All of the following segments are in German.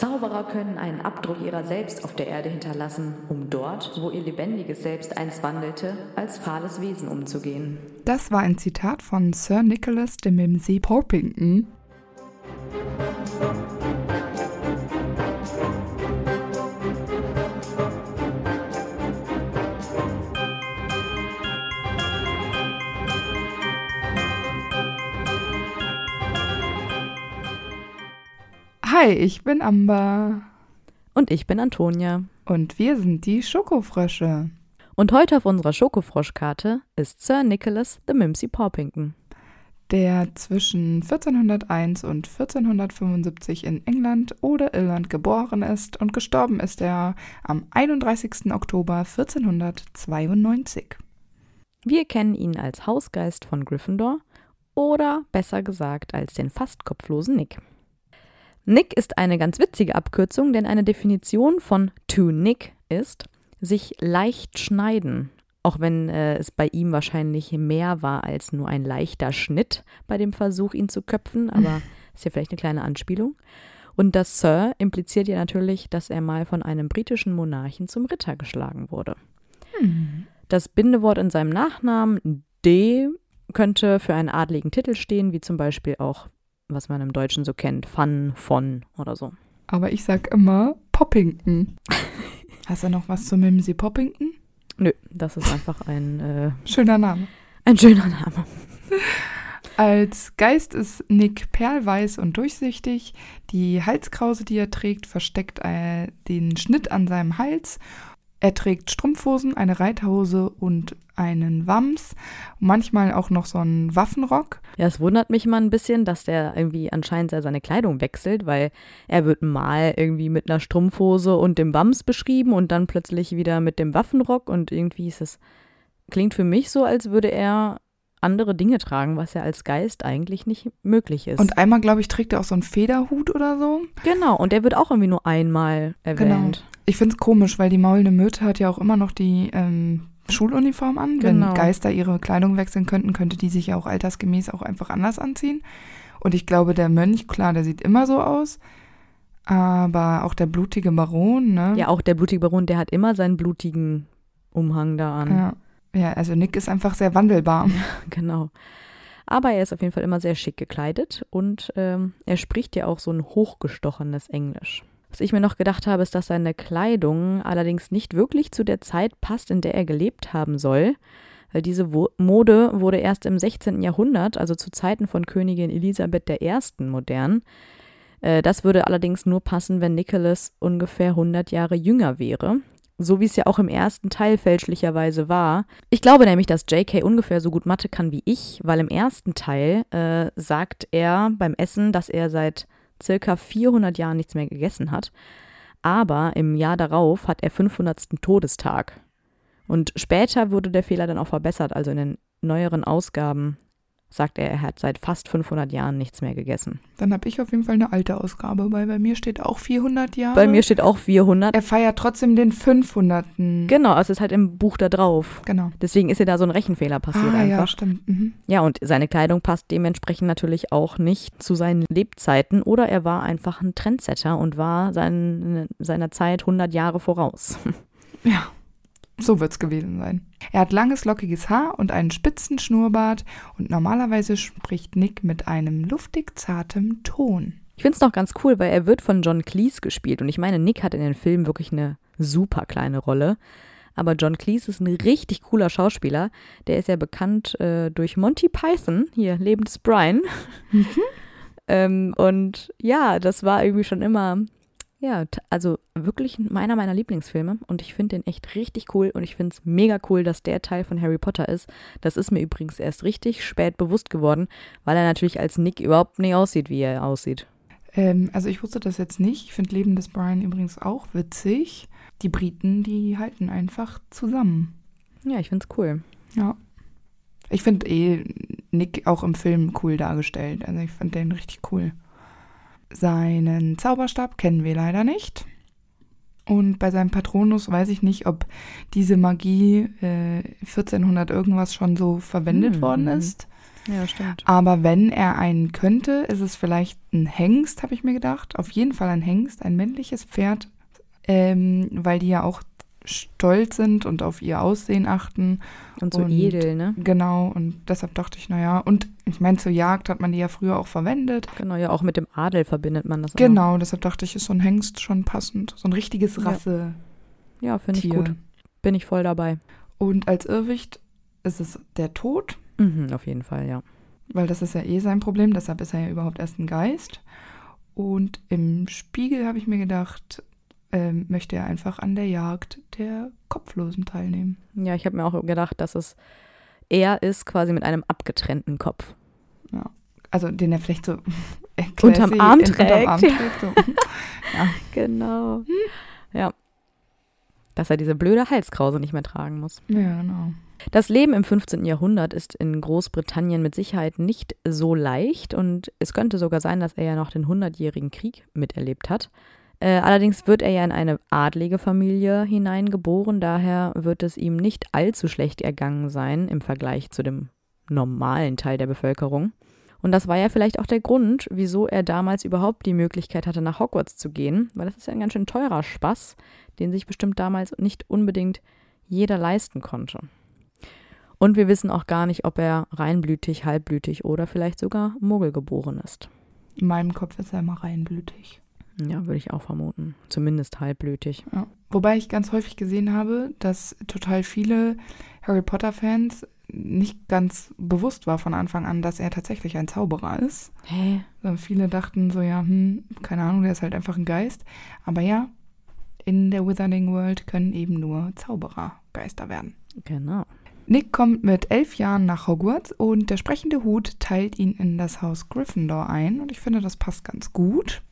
Zauberer können einen Abdruck ihrer selbst auf der Erde hinterlassen, um dort, wo ihr lebendiges Selbst einst wandelte, als fahles Wesen umzugehen. Das war ein Zitat von Sir Nicholas de Mimsey Porpington. Hi, ich bin Amber. Und ich bin Antonia. Und wir sind die Schokofrösche. Und heute auf unserer Schokofroschkarte ist Sir Nicholas de Mimsey Porpington. Der zwischen 1401 und 1475 in England oder Irland geboren ist und gestorben ist er am 31. Oktober 1492. Wir kennen ihn als Hausgeist von Gryffindor oder besser gesagt als den fast kopflosen Nick. Nick ist eine ganz witzige Abkürzung, denn eine Definition von to nick ist sich leicht schneiden. Auch wenn äh, es bei ihm wahrscheinlich mehr war als nur ein leichter Schnitt bei dem Versuch, ihn zu köpfen, aber ist ja vielleicht eine kleine Anspielung. Und das Sir impliziert ja natürlich, dass er mal von einem britischen Monarchen zum Ritter geschlagen wurde. Hm. Das Bindewort in seinem Nachnamen D könnte für einen adligen Titel stehen, wie zum Beispiel auch was man im Deutschen so kennt, Fun, von oder so. Aber ich sag immer Poppington. Hast du noch was zu Mimsy Poppington? Nö, das ist einfach ein äh, schöner Name. Ein schöner Name. Als Geist ist Nick perlweiß und durchsichtig. Die Halskrause, die er trägt, versteckt äh, den Schnitt an seinem Hals er trägt Strumpfhosen, eine Reiterhose und einen Wams, manchmal auch noch so einen Waffenrock. Ja, es wundert mich mal ein bisschen, dass der irgendwie anscheinend seine Kleidung wechselt, weil er wird mal irgendwie mit einer Strumpfhose und dem Wams beschrieben und dann plötzlich wieder mit dem Waffenrock und irgendwie ist es, klingt für mich so, als würde er andere Dinge tragen, was ja als Geist eigentlich nicht möglich ist. Und einmal, glaube ich, trägt er auch so einen Federhut oder so. Genau, und der wird auch irgendwie nur einmal erwähnt. Genau. Ich finde es komisch, weil die maulende Möte hat ja auch immer noch die ähm, Schuluniform an. Genau. Wenn Geister ihre Kleidung wechseln könnten, könnte die sich ja auch altersgemäß auch einfach anders anziehen. Und ich glaube, der Mönch, klar, der sieht immer so aus. Aber auch der blutige Baron, ne? Ja, auch der blutige Baron, der hat immer seinen blutigen Umhang da an. Ja. Ja, also Nick ist einfach sehr wandelbar. Genau. Aber er ist auf jeden Fall immer sehr schick gekleidet und ähm, er spricht ja auch so ein hochgestochenes Englisch. Was ich mir noch gedacht habe, ist, dass seine Kleidung allerdings nicht wirklich zu der Zeit passt, in der er gelebt haben soll, weil diese Mode wurde erst im 16. Jahrhundert, also zu Zeiten von Königin Elisabeth I. modern. Äh, das würde allerdings nur passen, wenn Nicholas ungefähr 100 Jahre jünger wäre so wie es ja auch im ersten Teil fälschlicherweise war. Ich glaube nämlich, dass JK ungefähr so gut Mathe kann wie ich, weil im ersten Teil äh, sagt er beim Essen, dass er seit circa 400 Jahren nichts mehr gegessen hat. Aber im Jahr darauf hat er 500. Todestag. Und später wurde der Fehler dann auch verbessert, also in den neueren Ausgaben sagt er, er hat seit fast 500 Jahren nichts mehr gegessen. Dann habe ich auf jeden Fall eine alte Ausgabe, weil bei mir steht auch 400 Jahre. Bei mir steht auch 400. Er feiert trotzdem den 500. Genau, es ist halt im Buch da drauf. Genau. Deswegen ist ja da so ein Rechenfehler passiert ah, einfach. Ja, stimmt. Mhm. Ja, und seine Kleidung passt dementsprechend natürlich auch nicht zu seinen Lebzeiten oder er war einfach ein Trendsetter und war sein, seiner Zeit 100 Jahre voraus. Ja. So wird es gewesen sein. Er hat langes, lockiges Haar und einen spitzen Schnurrbart und normalerweise spricht Nick mit einem luftig zartem Ton. Ich finde es noch ganz cool, weil er wird von John Cleese gespielt und ich meine, Nick hat in den Filmen wirklich eine super kleine Rolle. Aber John Cleese ist ein richtig cooler Schauspieler. Der ist ja bekannt äh, durch Monty Python, hier Leben des Brian. Mhm. ähm, und ja, das war irgendwie schon immer ja, also wirklich meiner meiner Lieblingsfilme und ich finde den echt richtig cool und ich finde es mega cool, dass der Teil von Harry Potter ist. Das ist mir übrigens erst richtig spät bewusst geworden, weil er natürlich als Nick überhaupt nicht aussieht, wie er aussieht. Ähm, also ich wusste das jetzt nicht. Ich finde Leben des Brian übrigens auch witzig. Die Briten, die halten einfach zusammen. Ja, ich finde es cool. Ja. Ich finde eh Nick auch im Film cool dargestellt. Also ich fand den richtig cool. Seinen Zauberstab kennen wir leider nicht. Und bei seinem Patronus weiß ich nicht, ob diese Magie äh, 1400 irgendwas schon so verwendet hm. worden ist. Ja, stimmt. Aber wenn er einen könnte, ist es vielleicht ein Hengst, habe ich mir gedacht. Auf jeden Fall ein Hengst, ein männliches Pferd, ähm, weil die ja auch stolz sind und auf ihr Aussehen achten. Und so Und- edel, ne? Genau, und deshalb dachte ich, naja, und ich meine, zur Jagd hat man die ja früher auch verwendet. Genau, ja, auch mit dem Adel verbindet man das. Auch. Genau, deshalb dachte ich, ist so ein Hengst schon passend. So ein richtiges Ja. Rassetier. Ja, finde ich gut. Bin ich voll dabei. Und als Irrwicht ist es der Tod, Mhm, auf jeden Fall, ja. weil das ist ja eh sein Problem, deshalb ist er ja überhaupt erst ein Geist. Und im Spiegel habe ich mir gedacht, ähm, möchte er einfach an der Jagd der Kopflosen teilnehmen. Ja, ich habe mir auch gedacht, dass es er ist quasi mit einem abgetrennten Kopf. Also den er vielleicht so äh, Unterm Arm in- unterm Arm trägt. trägt. So. Genau. Ja. Dass er diese blöde Halskrause nicht mehr tragen muss. ja, genau. Das Leben im 15. Jahrhundert ist in Großbritannien mit Sicherheit nicht so leicht und es könnte sogar sein, dass er ja noch den Hundertjährigen Krieg miterlebt hat. Äh, allerdings wird er ja in eine adlige Familie hineingeboren, daher wird es ihm nicht allzu schlecht ergangen sein im Vergleich zu dem normalen Teil der Bevölkerung. Und das war ja vielleicht auch der Grund, wieso er damals überhaupt die Möglichkeit hatte, nach Hogwarts zu gehen, weil das ist ja ein ganz schön teurer Spaß, den sich bestimmt damals nicht unbedingt jeder leisten konnte. Und wir wissen auch gar nicht, ob er reinblütig, halbblütig oder vielleicht sogar Muggel geboren ist. In meinem Kopf ist er immer reinblütig. Ja, würde ich auch vermuten. Zumindest halbblütig. Ja. Wobei ich ganz häufig gesehen habe, dass total viele Harry Potter-Fans nicht ganz bewusst war von Anfang an, dass er tatsächlich ein Zauberer ist. Hä? Viele dachten so, ja, hm, keine Ahnung, der ist halt einfach ein Geist. Aber ja, in der Wizarding World können eben nur Zauberer Geister werden. Genau. Nick kommt mit elf Jahren nach Hogwarts und der sprechende Hut teilt ihn in das Haus Gryffindor ein. Und ich finde, das passt ganz gut.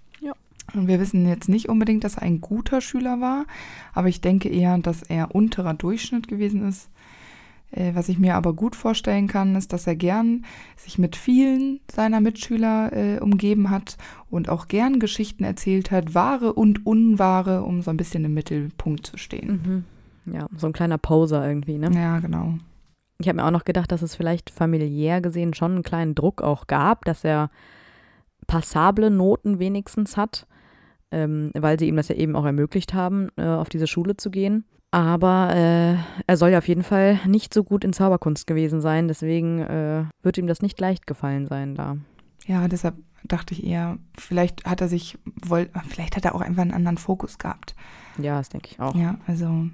Und wir wissen jetzt nicht unbedingt, dass er ein guter Schüler war, aber ich denke eher, dass er unterer Durchschnitt gewesen ist. Äh, Was ich mir aber gut vorstellen kann, ist, dass er gern sich mit vielen seiner Mitschüler äh, umgeben hat und auch gern Geschichten erzählt hat, wahre und unwahre, um so ein bisschen im Mittelpunkt zu stehen. Mhm. Ja, so ein kleiner Poser irgendwie, ne? Ja, genau. Ich habe mir auch noch gedacht, dass es vielleicht familiär gesehen schon einen kleinen Druck auch gab, dass er passable Noten wenigstens hat, ähm, weil sie ihm das ja eben auch ermöglicht haben, äh, auf diese Schule zu gehen. Aber äh, er soll ja auf jeden Fall nicht so gut in Zauberkunst gewesen sein, deswegen äh, wird ihm das nicht leicht gefallen sein da. Ja, deshalb dachte ich eher, vielleicht hat er sich, woll, vielleicht hat er auch einfach einen anderen Fokus gehabt. Ja, das denke ich auch. Ja, also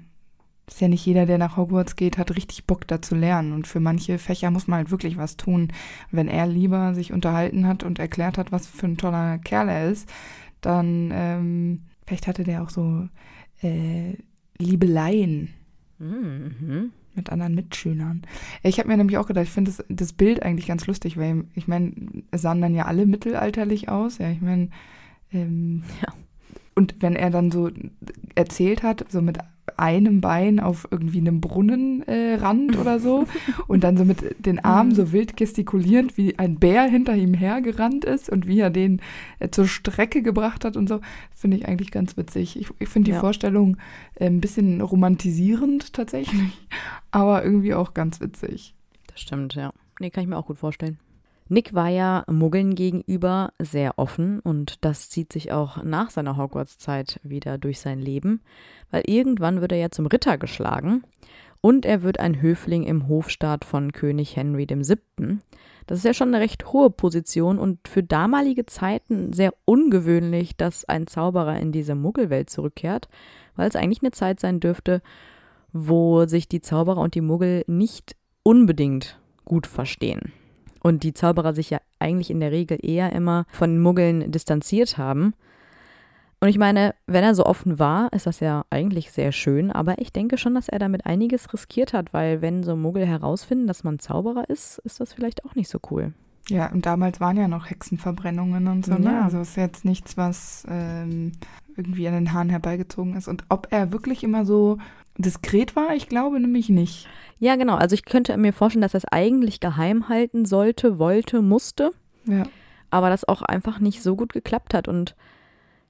ist ja nicht jeder, der nach Hogwarts geht, hat richtig Bock da zu lernen. Und für manche Fächer muss man halt wirklich was tun. Wenn er lieber sich unterhalten hat und erklärt hat, was für ein toller Kerl er ist, dann ähm, vielleicht hatte der auch so äh, Liebeleien Mhm. mit anderen Mitschülern. Ich habe mir nämlich auch gedacht, ich finde das, das Bild eigentlich ganz lustig, weil ich meine, es sahen dann ja alle mittelalterlich aus. Ja, ich meine, ähm, Ja. und wenn er dann so erzählt hat, so mit einem Bein auf irgendwie einem Brunnenrand äh, oder so und dann so mit den Armen so wild gestikulierend, wie ein Bär hinter ihm hergerannt ist und wie er den äh, zur Strecke gebracht hat und so, finde ich eigentlich ganz witzig. Ich, ich finde die Ja. Vorstellung äh, ein bisschen romantisierend tatsächlich, aber irgendwie auch ganz witzig. Das stimmt, ja. Nee, kann ich mir auch gut vorstellen. Nick war ja Muggeln gegenüber sehr offen und das zieht sich auch nach seiner Hogwarts-Zeit wieder durch sein Leben, weil irgendwann wird er ja zum Ritter geschlagen und er wird ein Höfling im Hofstaat von König Henry VII. Das ist ja schon eine recht hohe Position und für damalige Zeiten sehr ungewöhnlich, dass ein Zauberer in diese Muggelwelt zurückkehrt, weil es eigentlich eine Zeit sein dürfte, wo sich die Zauberer und die Muggel nicht unbedingt gut verstehen. Und die Zauberer sich ja eigentlich in der Regel eher immer von den Muggeln distanziert haben. Und ich meine, wenn er so offen war, ist das ja eigentlich sehr schön, aber ich denke schon, dass er damit einiges riskiert hat, weil wenn so Muggel herausfinden, dass man Zauberer ist, ist das vielleicht auch nicht so cool. Ja, und damals waren ja noch Hexenverbrennungen und so, ne? Ja. Also ist jetzt nichts, was ähm, irgendwie an den Haaren herbeigezogen ist. Und ob er wirklich immer so diskret war, ich glaube nämlich nicht. Ja, genau. Also ich könnte mir vorstellen, dass er es eigentlich geheim halten sollte, wollte, musste, Ja. aber das auch einfach nicht so gut geklappt hat und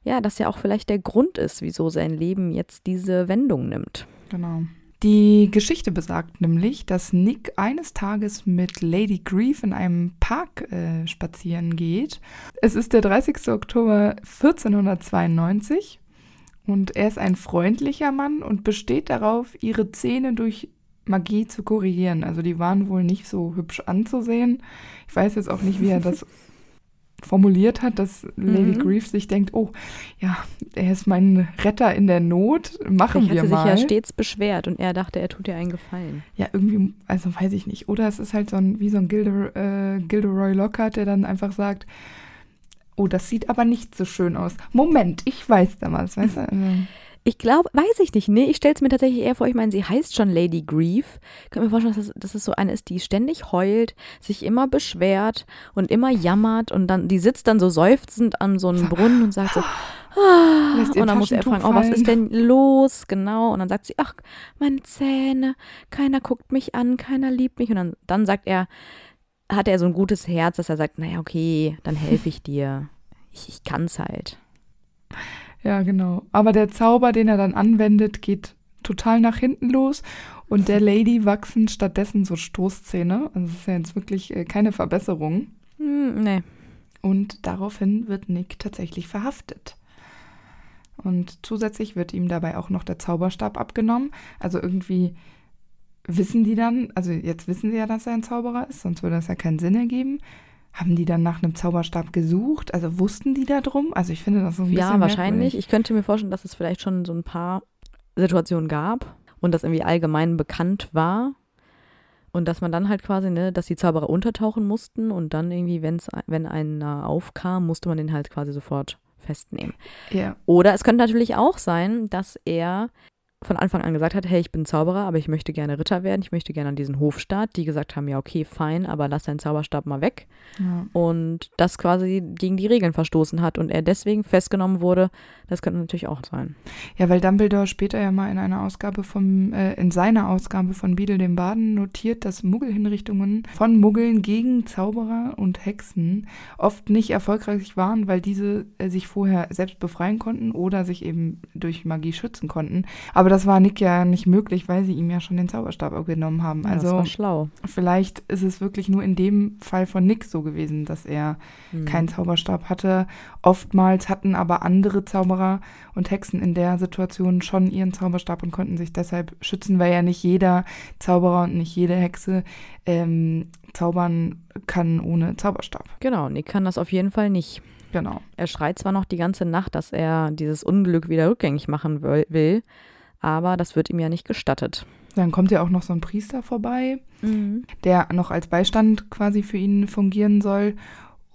ja, das ja auch vielleicht der Grund ist, wieso sein Leben jetzt diese Wendung nimmt. Genau. Die Geschichte besagt nämlich, dass Nick eines Tages mit Lady Grief in einem Park äh, spazieren geht. Es ist der 30. Oktober 1492 und er ist ein freundlicher Mann und besteht darauf, ihre Zähne durch Magie zu korrigieren. Also die waren wohl nicht so hübsch anzusehen. Ich weiß jetzt auch nicht, wie er das formuliert hat, dass Lady mhm. Grief sich denkt, oh, ja, er ist mein Retter in der Not, machen Vielleicht wir hat sie sich ja stets beschwert und er dachte, er tut ihr einen Gefallen. Ja, irgendwie, also weiß ich nicht. Oder es ist halt so ein, wie so ein Gilder, äh, Gilderoy Lockhart, der dann einfach sagt, oh, das sieht aber nicht so schön aus. Moment, ich weiß da was, weißt du? Ich glaube, weiß ich nicht. Nee, ich stelle es mir tatsächlich eher vor, ich meine, sie heißt schon Lady Grief. Ich kann mir vorstellen, dass es, dass es so eine ist, die ständig heult, sich immer beschwert und immer jammert und dann, die sitzt dann so seufzend an so einem Brunnen und sagt so, ah, und dann muss er fragen, oh, was ist denn los? Genau. Und dann sagt sie, ach, meine Zähne, keiner guckt mich an, keiner liebt mich. Und dann, dann sagt er, hat er so ein gutes Herz, dass er sagt, naja, okay, dann helfe ich dir. Ich, ich kann's halt. Ja, genau. Aber der Zauber, den er dann anwendet, geht total nach hinten los und der Lady wachsen stattdessen so Stoßzähne. Also das ist ja jetzt wirklich äh, keine Verbesserung. Hm, nee. Und daraufhin wird Nick tatsächlich verhaftet. Und zusätzlich wird ihm dabei auch noch der Zauberstab abgenommen. Also irgendwie wissen die dann, also jetzt wissen sie ja, dass er ein Zauberer ist, sonst würde das ja keinen Sinn ergeben. Haben die dann nach einem Zauberstab gesucht? Also wussten die da drum? Also ich finde das so ein bisschen Ja, wahrscheinlich. merkwürdig. Ich könnte mir vorstellen, dass es vielleicht schon so ein paar Situationen gab und das irgendwie allgemein bekannt war. Und dass man dann halt quasi, ne, dass die Zauberer untertauchen mussten und dann irgendwie, wenn's, wenn einer aufkam, musste man den halt quasi sofort festnehmen. Ja. Oder es könnte natürlich auch sein, dass er von Anfang an gesagt hat, hey, ich bin Zauberer, aber ich möchte gerne Ritter werden, ich möchte gerne an diesen Hofstaat, die gesagt haben, ja, okay, fein, aber lass deinen Zauberstab mal weg. Ja. Und das quasi gegen die Regeln verstoßen hat und er deswegen festgenommen wurde, das könnte natürlich auch sein. Ja, weil Dumbledore später ja mal in einer Ausgabe vom, äh, in seiner Ausgabe von Beadle dem Baden notiert, dass Muggelhinrichtungen von Muggeln gegen Zauberer und Hexen oft nicht erfolgreich waren, weil diese äh, sich vorher selbst befreien konnten oder sich eben durch Magie schützen konnten. Aber das war Nick ja nicht möglich, weil sie ihm ja schon den Zauberstab abgenommen haben. Ja, Also das war schlau. Vielleicht ist es wirklich nur in dem Fall von Nick so gewesen, dass er Hm. keinen Zauberstab hatte. Oftmals hatten aber andere Zauberer und Hexen in der Situation schon ihren Zauberstab und konnten sich deshalb schützen, weil ja nicht jeder Zauberer und nicht jede Hexe ähm, zaubern kann ohne Zauberstab. Genau, Nick kann das auf jeden Fall nicht. Genau. Er schreit zwar noch die ganze Nacht, dass er dieses Unglück wieder rückgängig machen will, aber das wird ihm ja nicht gestattet. Dann kommt ja auch noch so ein Priester vorbei, der noch als Beistand quasi für ihn fungieren soll.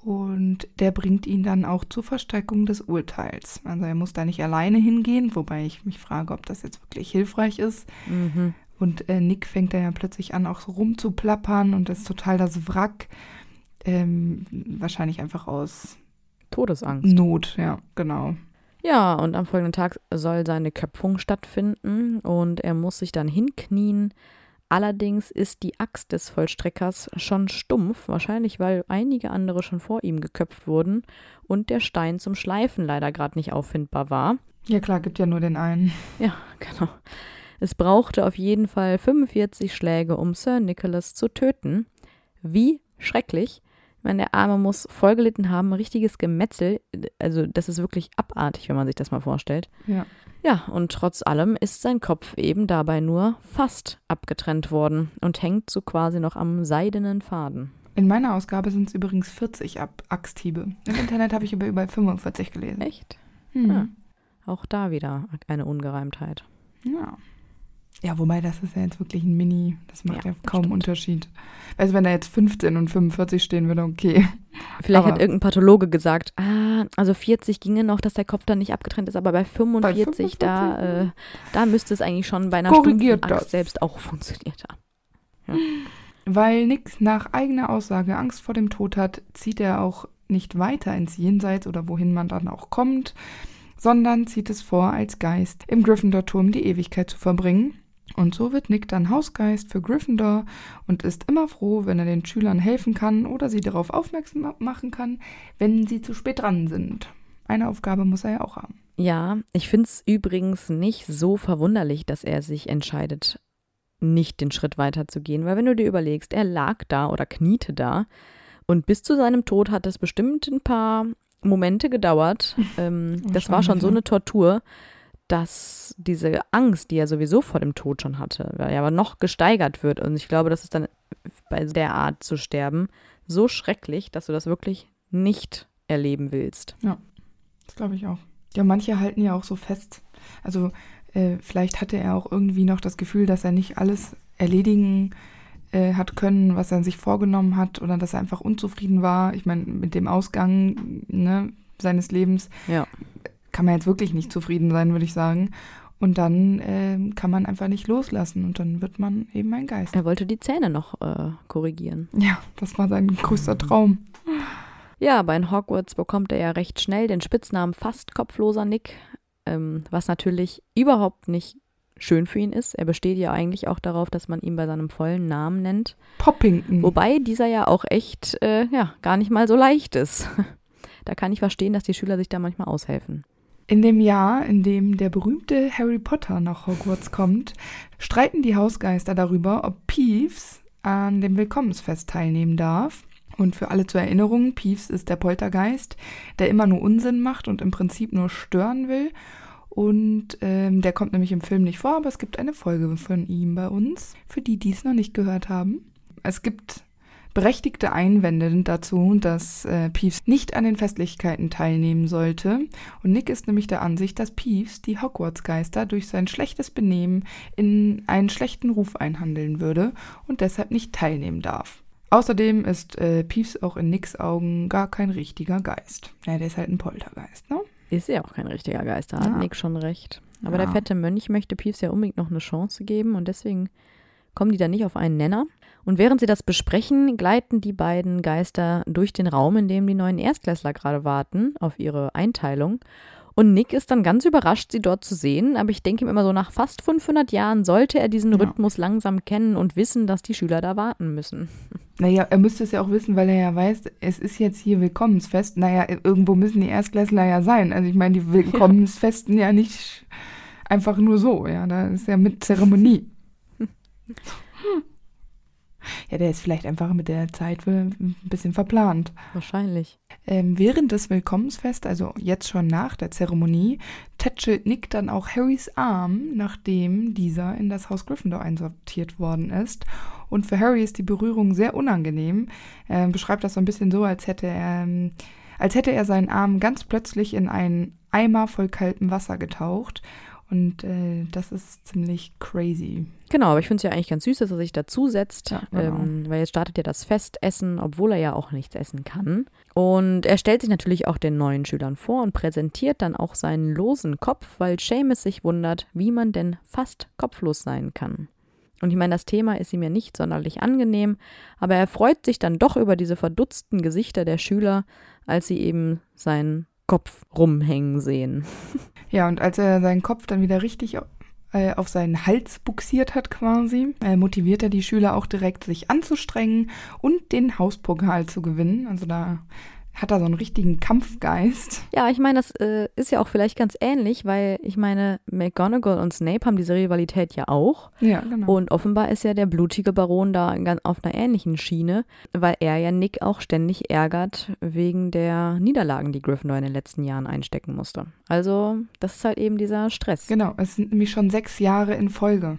Und der bringt ihn dann auch zur Verstreckung des Urteils. Also er muss da nicht alleine hingehen, wobei ich mich frage, ob das jetzt wirklich hilfreich ist. Mhm. Und äh, Nick fängt da ja plötzlich an, auch so rumzuplappern und ist total das Wrack. Ähm, wahrscheinlich einfach aus Todesangst. Not, ja, genau. Ja, und am folgenden Tag soll seine Köpfung stattfinden und er muss sich dann hinknien. Allerdings ist die Axt des Vollstreckers schon stumpf, wahrscheinlich weil einige andere schon vor ihm geköpft wurden und der Stein zum Schleifen leider gerade nicht auffindbar war. Ja klar, gibt ja nur den einen. Ja, genau. Es brauchte auf jeden Fall 45 Schläge, um Sir Nicholas zu töten. Wie schrecklich. Ich meine, der Arme muss vollgelitten haben, richtiges Gemetzel. Also, das ist wirklich abartig, wenn man sich das mal vorstellt. Ja. Ja, und trotz allem ist sein Kopf eben dabei nur fast abgetrennt worden und hängt so quasi noch am seidenen Faden. In meiner Ausgabe sind es übrigens 40 Ab Axthiebe. Im Internet habe ich über über 45 gelesen. Echt? Hm. Ja. Auch da wieder eine Ungereimtheit. Ja. Ja, wobei das ist ja jetzt wirklich ein Mini, das macht ja, Ja, kaum stimmt. Unterschied. Also wenn da jetzt 15 und 45 stehen würde, okay. Vielleicht Aber- hat irgendein Pathologe gesagt, ah, also 40 ginge noch, dass der Kopf dann nicht abgetrennt ist, aber bei 45, da, 45, äh, da müsste es eigentlich schon bei einer stumpfen das. selbst auch funktioniert haben. Weil Nick nach eigener Aussage Angst vor dem Tod hat, zieht er auch nicht weiter ins Jenseits oder wohin man dann auch kommt, sondern zieht es vor, als Geist im Gryffindor-Turm die Ewigkeit zu verbringen. Und so wird Nick dann Hausgeist für Gryffindor und ist immer froh, wenn er den Schülern helfen kann oder sie darauf aufmerksam machen kann, wenn sie zu spät dran sind. Eine Aufgabe muss er ja auch haben. Ja, ich finde es übrigens nicht so verwunderlich, dass er sich entscheidet, nicht den Schritt weiter zu gehen, weil wenn du dir überlegst, er lag da oder kniete da und bis zu seinem Tod hat es bestimmt ein paar Momente gedauert. Ähm, das war schon so eine Tortur, dass diese Angst, die er sowieso vor dem Tod schon hatte, ja aber noch gesteigert wird. Und ich glaube, das ist dann bei der Art zu sterben so schrecklich, dass du das wirklich nicht erleben willst. Ja, das glaube ich auch. Ja, manche halten ja auch so fest. Also äh, vielleicht hatte er auch irgendwie noch das Gefühl, dass er nicht alles erledigen äh, hat können, was er sich vorgenommen hat, oder dass er einfach unzufrieden war. Ich meine, mit dem Ausgang ne, seines Lebens ja. Kann man jetzt wirklich nicht zufrieden sein, würde ich sagen. Und dann äh, kann man einfach nicht loslassen und dann wird man eben ein Geist. Er wollte die Zähne noch äh, korrigieren. Ja, das war sein größter Traum. Ja, aber in Hogwarts bekommt er ja recht schnell den Spitznamen fast kopfloser Nick, ähm, was natürlich überhaupt nicht schön für ihn ist. Er besteht ja eigentlich auch darauf, dass man ihn bei seinem vollen Namen nennt. Poppington. Wobei dieser ja auch echt, äh, ja, gar nicht mal so leicht ist. da kann ich verstehen, dass die Schüler sich da manchmal aushelfen. In dem Jahr, in dem der berühmte Harry Potter nach Hogwarts kommt, streiten die Hausgeister darüber, ob Peeves an dem Willkommensfest teilnehmen darf. Und für alle zur Erinnerung, Peeves ist der Poltergeist, der immer nur Unsinn macht und im Prinzip nur stören will. Und ähm, der kommt nämlich im Film nicht vor, aber es gibt eine Folge von ihm bei uns, für die, die es noch nicht gehört haben. Es gibt berechtigte Einwände dazu, dass äh, Peeves nicht an den Festlichkeiten teilnehmen sollte. Und Nick ist nämlich der Ansicht, dass Peeves die Hogwarts-Geister durch sein schlechtes Benehmen in einen schlechten Ruf einhandeln würde und deshalb nicht teilnehmen darf. Außerdem ist äh, Peeves auch in Nicks Augen gar kein richtiger Geist. Ja, der ist halt ein Poltergeist, ne? Ist ja auch kein richtiger Geist, da hat Ja. Nick schon recht. Aber Ja. der fette Mönch möchte Peeves ja unbedingt noch eine Chance geben und deswegen kommen die da nicht auf einen Nenner. Und während sie das besprechen, gleiten die beiden Geister durch den Raum, in dem die neuen Erstklässler gerade warten, auf ihre Einteilung. Und Nick ist dann ganz überrascht, sie dort zu sehen. Aber ich denke ihm immer so, nach fast 500 Jahren sollte er diesen Ja. Rhythmus langsam kennen und wissen, dass die Schüler da warten müssen. Naja, er müsste es ja auch wissen, weil er ja weiß, es ist jetzt hier Willkommensfest. Naja, irgendwo müssen die Erstklässler ja sein. Also ich meine, die Willkommensfesten ja nicht einfach nur so, ja. Da ist ja mit Zeremonie. Ja, der ist vielleicht einfach mit der Zeit ein bisschen verplant. Wahrscheinlich. Ähm, während des Willkommensfests, also jetzt schon nach der Zeremonie, tätschelt Nick dann auch Harrys Arm, nachdem dieser in das Haus Gryffindor einsortiert worden ist. Und für Harry ist die Berührung sehr unangenehm. Er beschreibt das so ein bisschen so, als hätte er, ähm, als hätte er seinen Arm ganz plötzlich in einen Eimer voll kaltem Wasser getaucht. Und äh, das ist ziemlich crazy. Genau, aber ich finde es ja eigentlich ganz süß, dass er sich dazusetzt, Ja, genau. ähm, weil jetzt startet ja das Festessen, obwohl er ja auch nichts essen kann. Und er stellt sich natürlich auch den neuen Schülern vor und präsentiert dann auch seinen losen Kopf, weil Seamus sich wundert, wie man denn fast kopflos sein kann. Und ich meine, das Thema ist ihm ja nicht sonderlich angenehm, aber er freut sich dann doch über diese verdutzten Gesichter der Schüler, als sie eben seinen Kopf rumhängen sehen. Ja, und als er seinen Kopf dann wieder richtig äh, auf seinen Hals buxiert hat quasi, äh, motiviert er die Schüler auch direkt, sich anzustrengen und den Hauspokal zu gewinnen. Also da hat er so einen richtigen Kampfgeist. Ja, ich meine, das äh, ist ja auch vielleicht ganz ähnlich, weil ich meine, McGonagall und Snape haben diese Rivalität ja auch. Ja, genau. Und offenbar ist ja der blutige Baron da ganz auf einer ähnlichen Schiene, weil er ja Nick auch ständig ärgert wegen der Niederlagen, die Gryffindor in den letzten Jahren einstecken musste. Also, das ist halt eben dieser Stress. Genau, es sind nämlich schon sechs Jahre in Folge.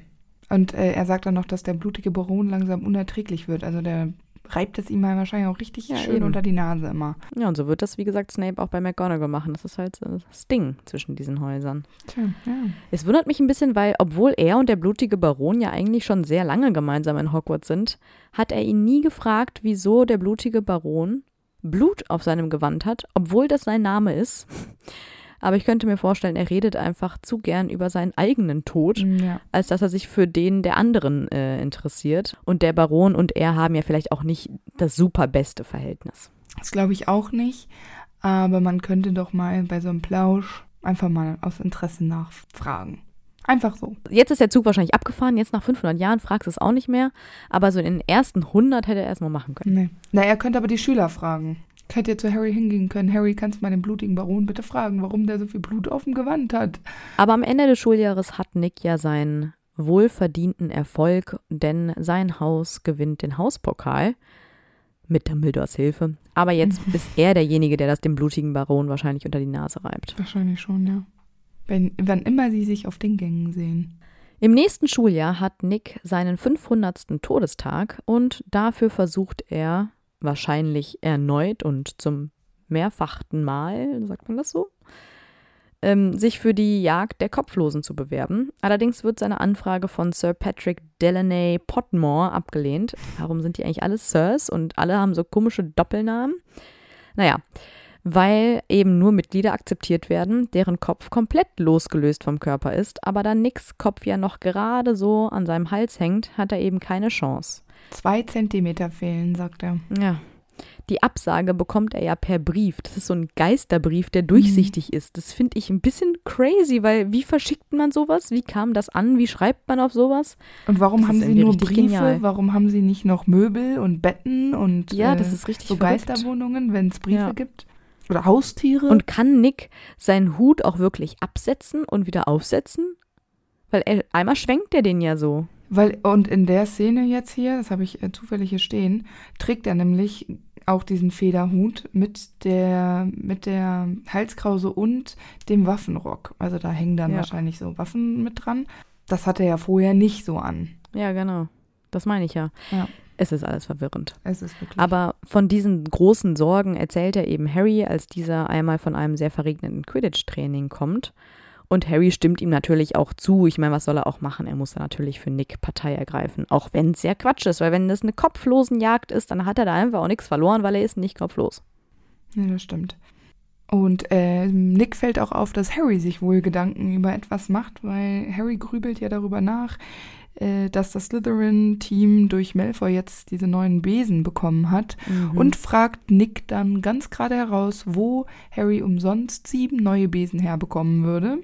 Und äh, er sagt dann noch, dass der blutige Baron langsam unerträglich wird. Also der reibt es ihm mal wahrscheinlich auch richtig Ja, schön eben. unter die Nase immer. Ja, und so wird das, wie gesagt, Snape auch bei McGonagall machen. Das ist halt so das Ding zwischen diesen Häusern. Tja, ja. Es wundert mich ein bisschen, weil, obwohl er und der blutige Baron ja eigentlich schon sehr lange gemeinsam in Hogwarts sind, hat er ihn nie gefragt, wieso der blutige Baron Blut auf seinem Gewand hat, obwohl das sein Name ist. Aber ich könnte mir vorstellen, er redet einfach zu gern über seinen eigenen Tod, ja. als dass er sich für den der anderen äh, interessiert. Und der Baron und er haben ja vielleicht auch nicht das super beste Verhältnis. Das glaube ich auch nicht. Aber man könnte doch mal bei so einem Plausch einfach mal aus Interesse nachfragen. Einfach so. Jetzt ist der Zug wahrscheinlich abgefahren, jetzt nach 500 Jahren fragst du es auch nicht mehr. Aber so in den ersten 100 hätte er erstmal machen können. Nee. Na, er könnte aber die Schüler fragen. Hätte ihr zu Harry hingehen können. Harry, kannst du mal den blutigen Baron bitte fragen, warum der so viel Blut auf dem Gewand hat? Aber am Ende des Schuljahres hat Nick ja sein wohlverdienten Erfolg, denn sein Haus gewinnt den Hauspokal mit Dumbledores Hilfe. Aber jetzt ist er derjenige, der das dem blutigen Baron wahrscheinlich unter die Nase reibt. Wahrscheinlich schon, ja. Wenn, wann immer sie sich auf den Gängen sehen. Im nächsten Schuljahr hat Nick seinen 500. Todestag und dafür versucht er wahrscheinlich erneut und zum mehrfachten Mal, sagt man das so, ähm, sich für die Jagd der Kopflosen zu bewerben. Allerdings wird seine Anfrage von Sir Patrick Delaney Potmore abgelehnt. Warum sind die eigentlich alle Sirs und alle haben so komische Doppelnamen? Naja, weil eben nur Mitglieder akzeptiert werden, deren Kopf komplett losgelöst vom Körper ist, aber da Nicks Kopf ja noch gerade so an seinem Hals hängt, hat er eben keine Chance. Zwei Zentimeter fehlen, sagt er. Ja. Die Absage bekommt er ja per Brief. Das ist so ein Geisterbrief, der durchsichtig mhm. ist. Das finde ich ein bisschen crazy, weil wie verschickt man sowas? Wie kam das an? Wie schreibt man auf sowas? Und warum das haben sie nur Briefe? Genial. Warum haben sie nicht noch Möbel und Betten und ja, das äh, ist richtig so verrückt. Geisterwohnungen, wenn es Briefe ja. gibt? Oder Haustiere? Und kann Nick seinen Hut auch wirklich absetzen und wieder aufsetzen? Weil er, einmal schwenkt er den ja so. Weil, und in der Szene jetzt hier, das habe ich äh, zufällig hier stehen, trägt er nämlich auch diesen Federhut mit der, mit der Halskrause und dem Waffenrock. Also da hängen dann ja. wahrscheinlich so Waffen mit dran. Das hatte er ja vorher nicht so an. Ja, genau. Das meine ich ja. Ja. Es ist alles verwirrend. Es ist wirklich. Aber von diesen großen Sorgen erzählt er eben Harry, als dieser einmal von einem sehr verregneten Quidditch-Training kommt. Und Harry stimmt ihm natürlich auch zu. Ich meine, was soll er auch machen? Er muss da natürlich für Nick Partei ergreifen. Auch wenn es ja Quatsch ist, weil wenn das eine Kopflosenjagd ist, dann hat er da einfach auch nichts verloren, weil er ist nicht kopflos. Ja, das stimmt. Und äh, Nick fällt auch auf, dass Harry sich wohl Gedanken über etwas macht, weil Harry grübelt ja darüber nach, äh, dass das Slytherin-Team durch Malfoy jetzt diese neuen Besen bekommen hat mhm. und fragt Nick dann ganz gerade heraus, wo Harry umsonst sieben neue Besen herbekommen würde.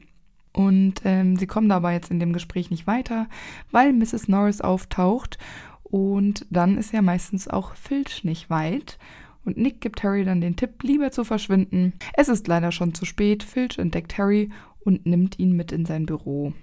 Und ähm, sie kommen dabei jetzt in dem Gespräch nicht weiter, weil Mrs. Norris auftaucht und dann ist ja meistens auch Filch nicht weit. Und Nick gibt Harry dann den Tipp, lieber zu verschwinden. Es ist leider schon zu spät. Filch entdeckt Harry und nimmt ihn mit in sein Büro.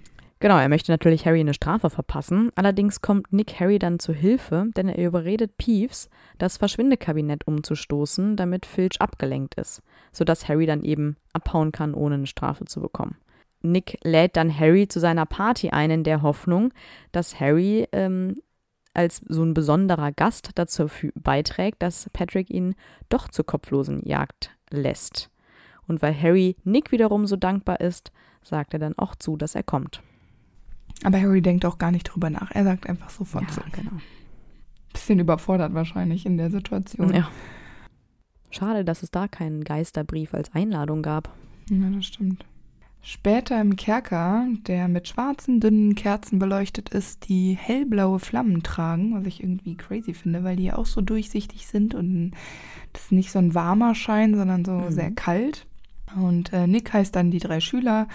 Genau, er möchte natürlich Harry eine Strafe verpassen. Allerdings kommt Nick Harry dann zu Hilfe, denn er überredet Peeves, das Verschwindekabinett umzustoßen, damit Filch abgelenkt ist, sodass Harry dann eben abhauen kann, ohne eine Strafe zu bekommen. Nick lädt dann Harry zu seiner Party ein, in der Hoffnung, dass Harry ähm, als so ein besonderer Gast dazu beiträgt, dass Patrick ihn doch zur kopflosen Jagd lässt. Und weil Harry Nick wiederum so dankbar ist, sagt er dann auch zu, dass er kommt. Aber Harry denkt auch gar nicht drüber nach. Er sagt einfach sofort ja, zu. Genau. Bisschen überfordert wahrscheinlich in der Situation. Ja. Schade, dass es da keinen Geisterbrief als Einladung gab. Ja, das stimmt. Später im Kerker, der mit schwarzen, dünnen Kerzen beleuchtet ist, die hellblaue Flammen tragen, was ich irgendwie crazy finde, weil die auch so durchsichtig sind und das ist nicht so ein warmer Schein, sondern so mhm. sehr kalt. Und äh, Nick heißt dann die drei Schüler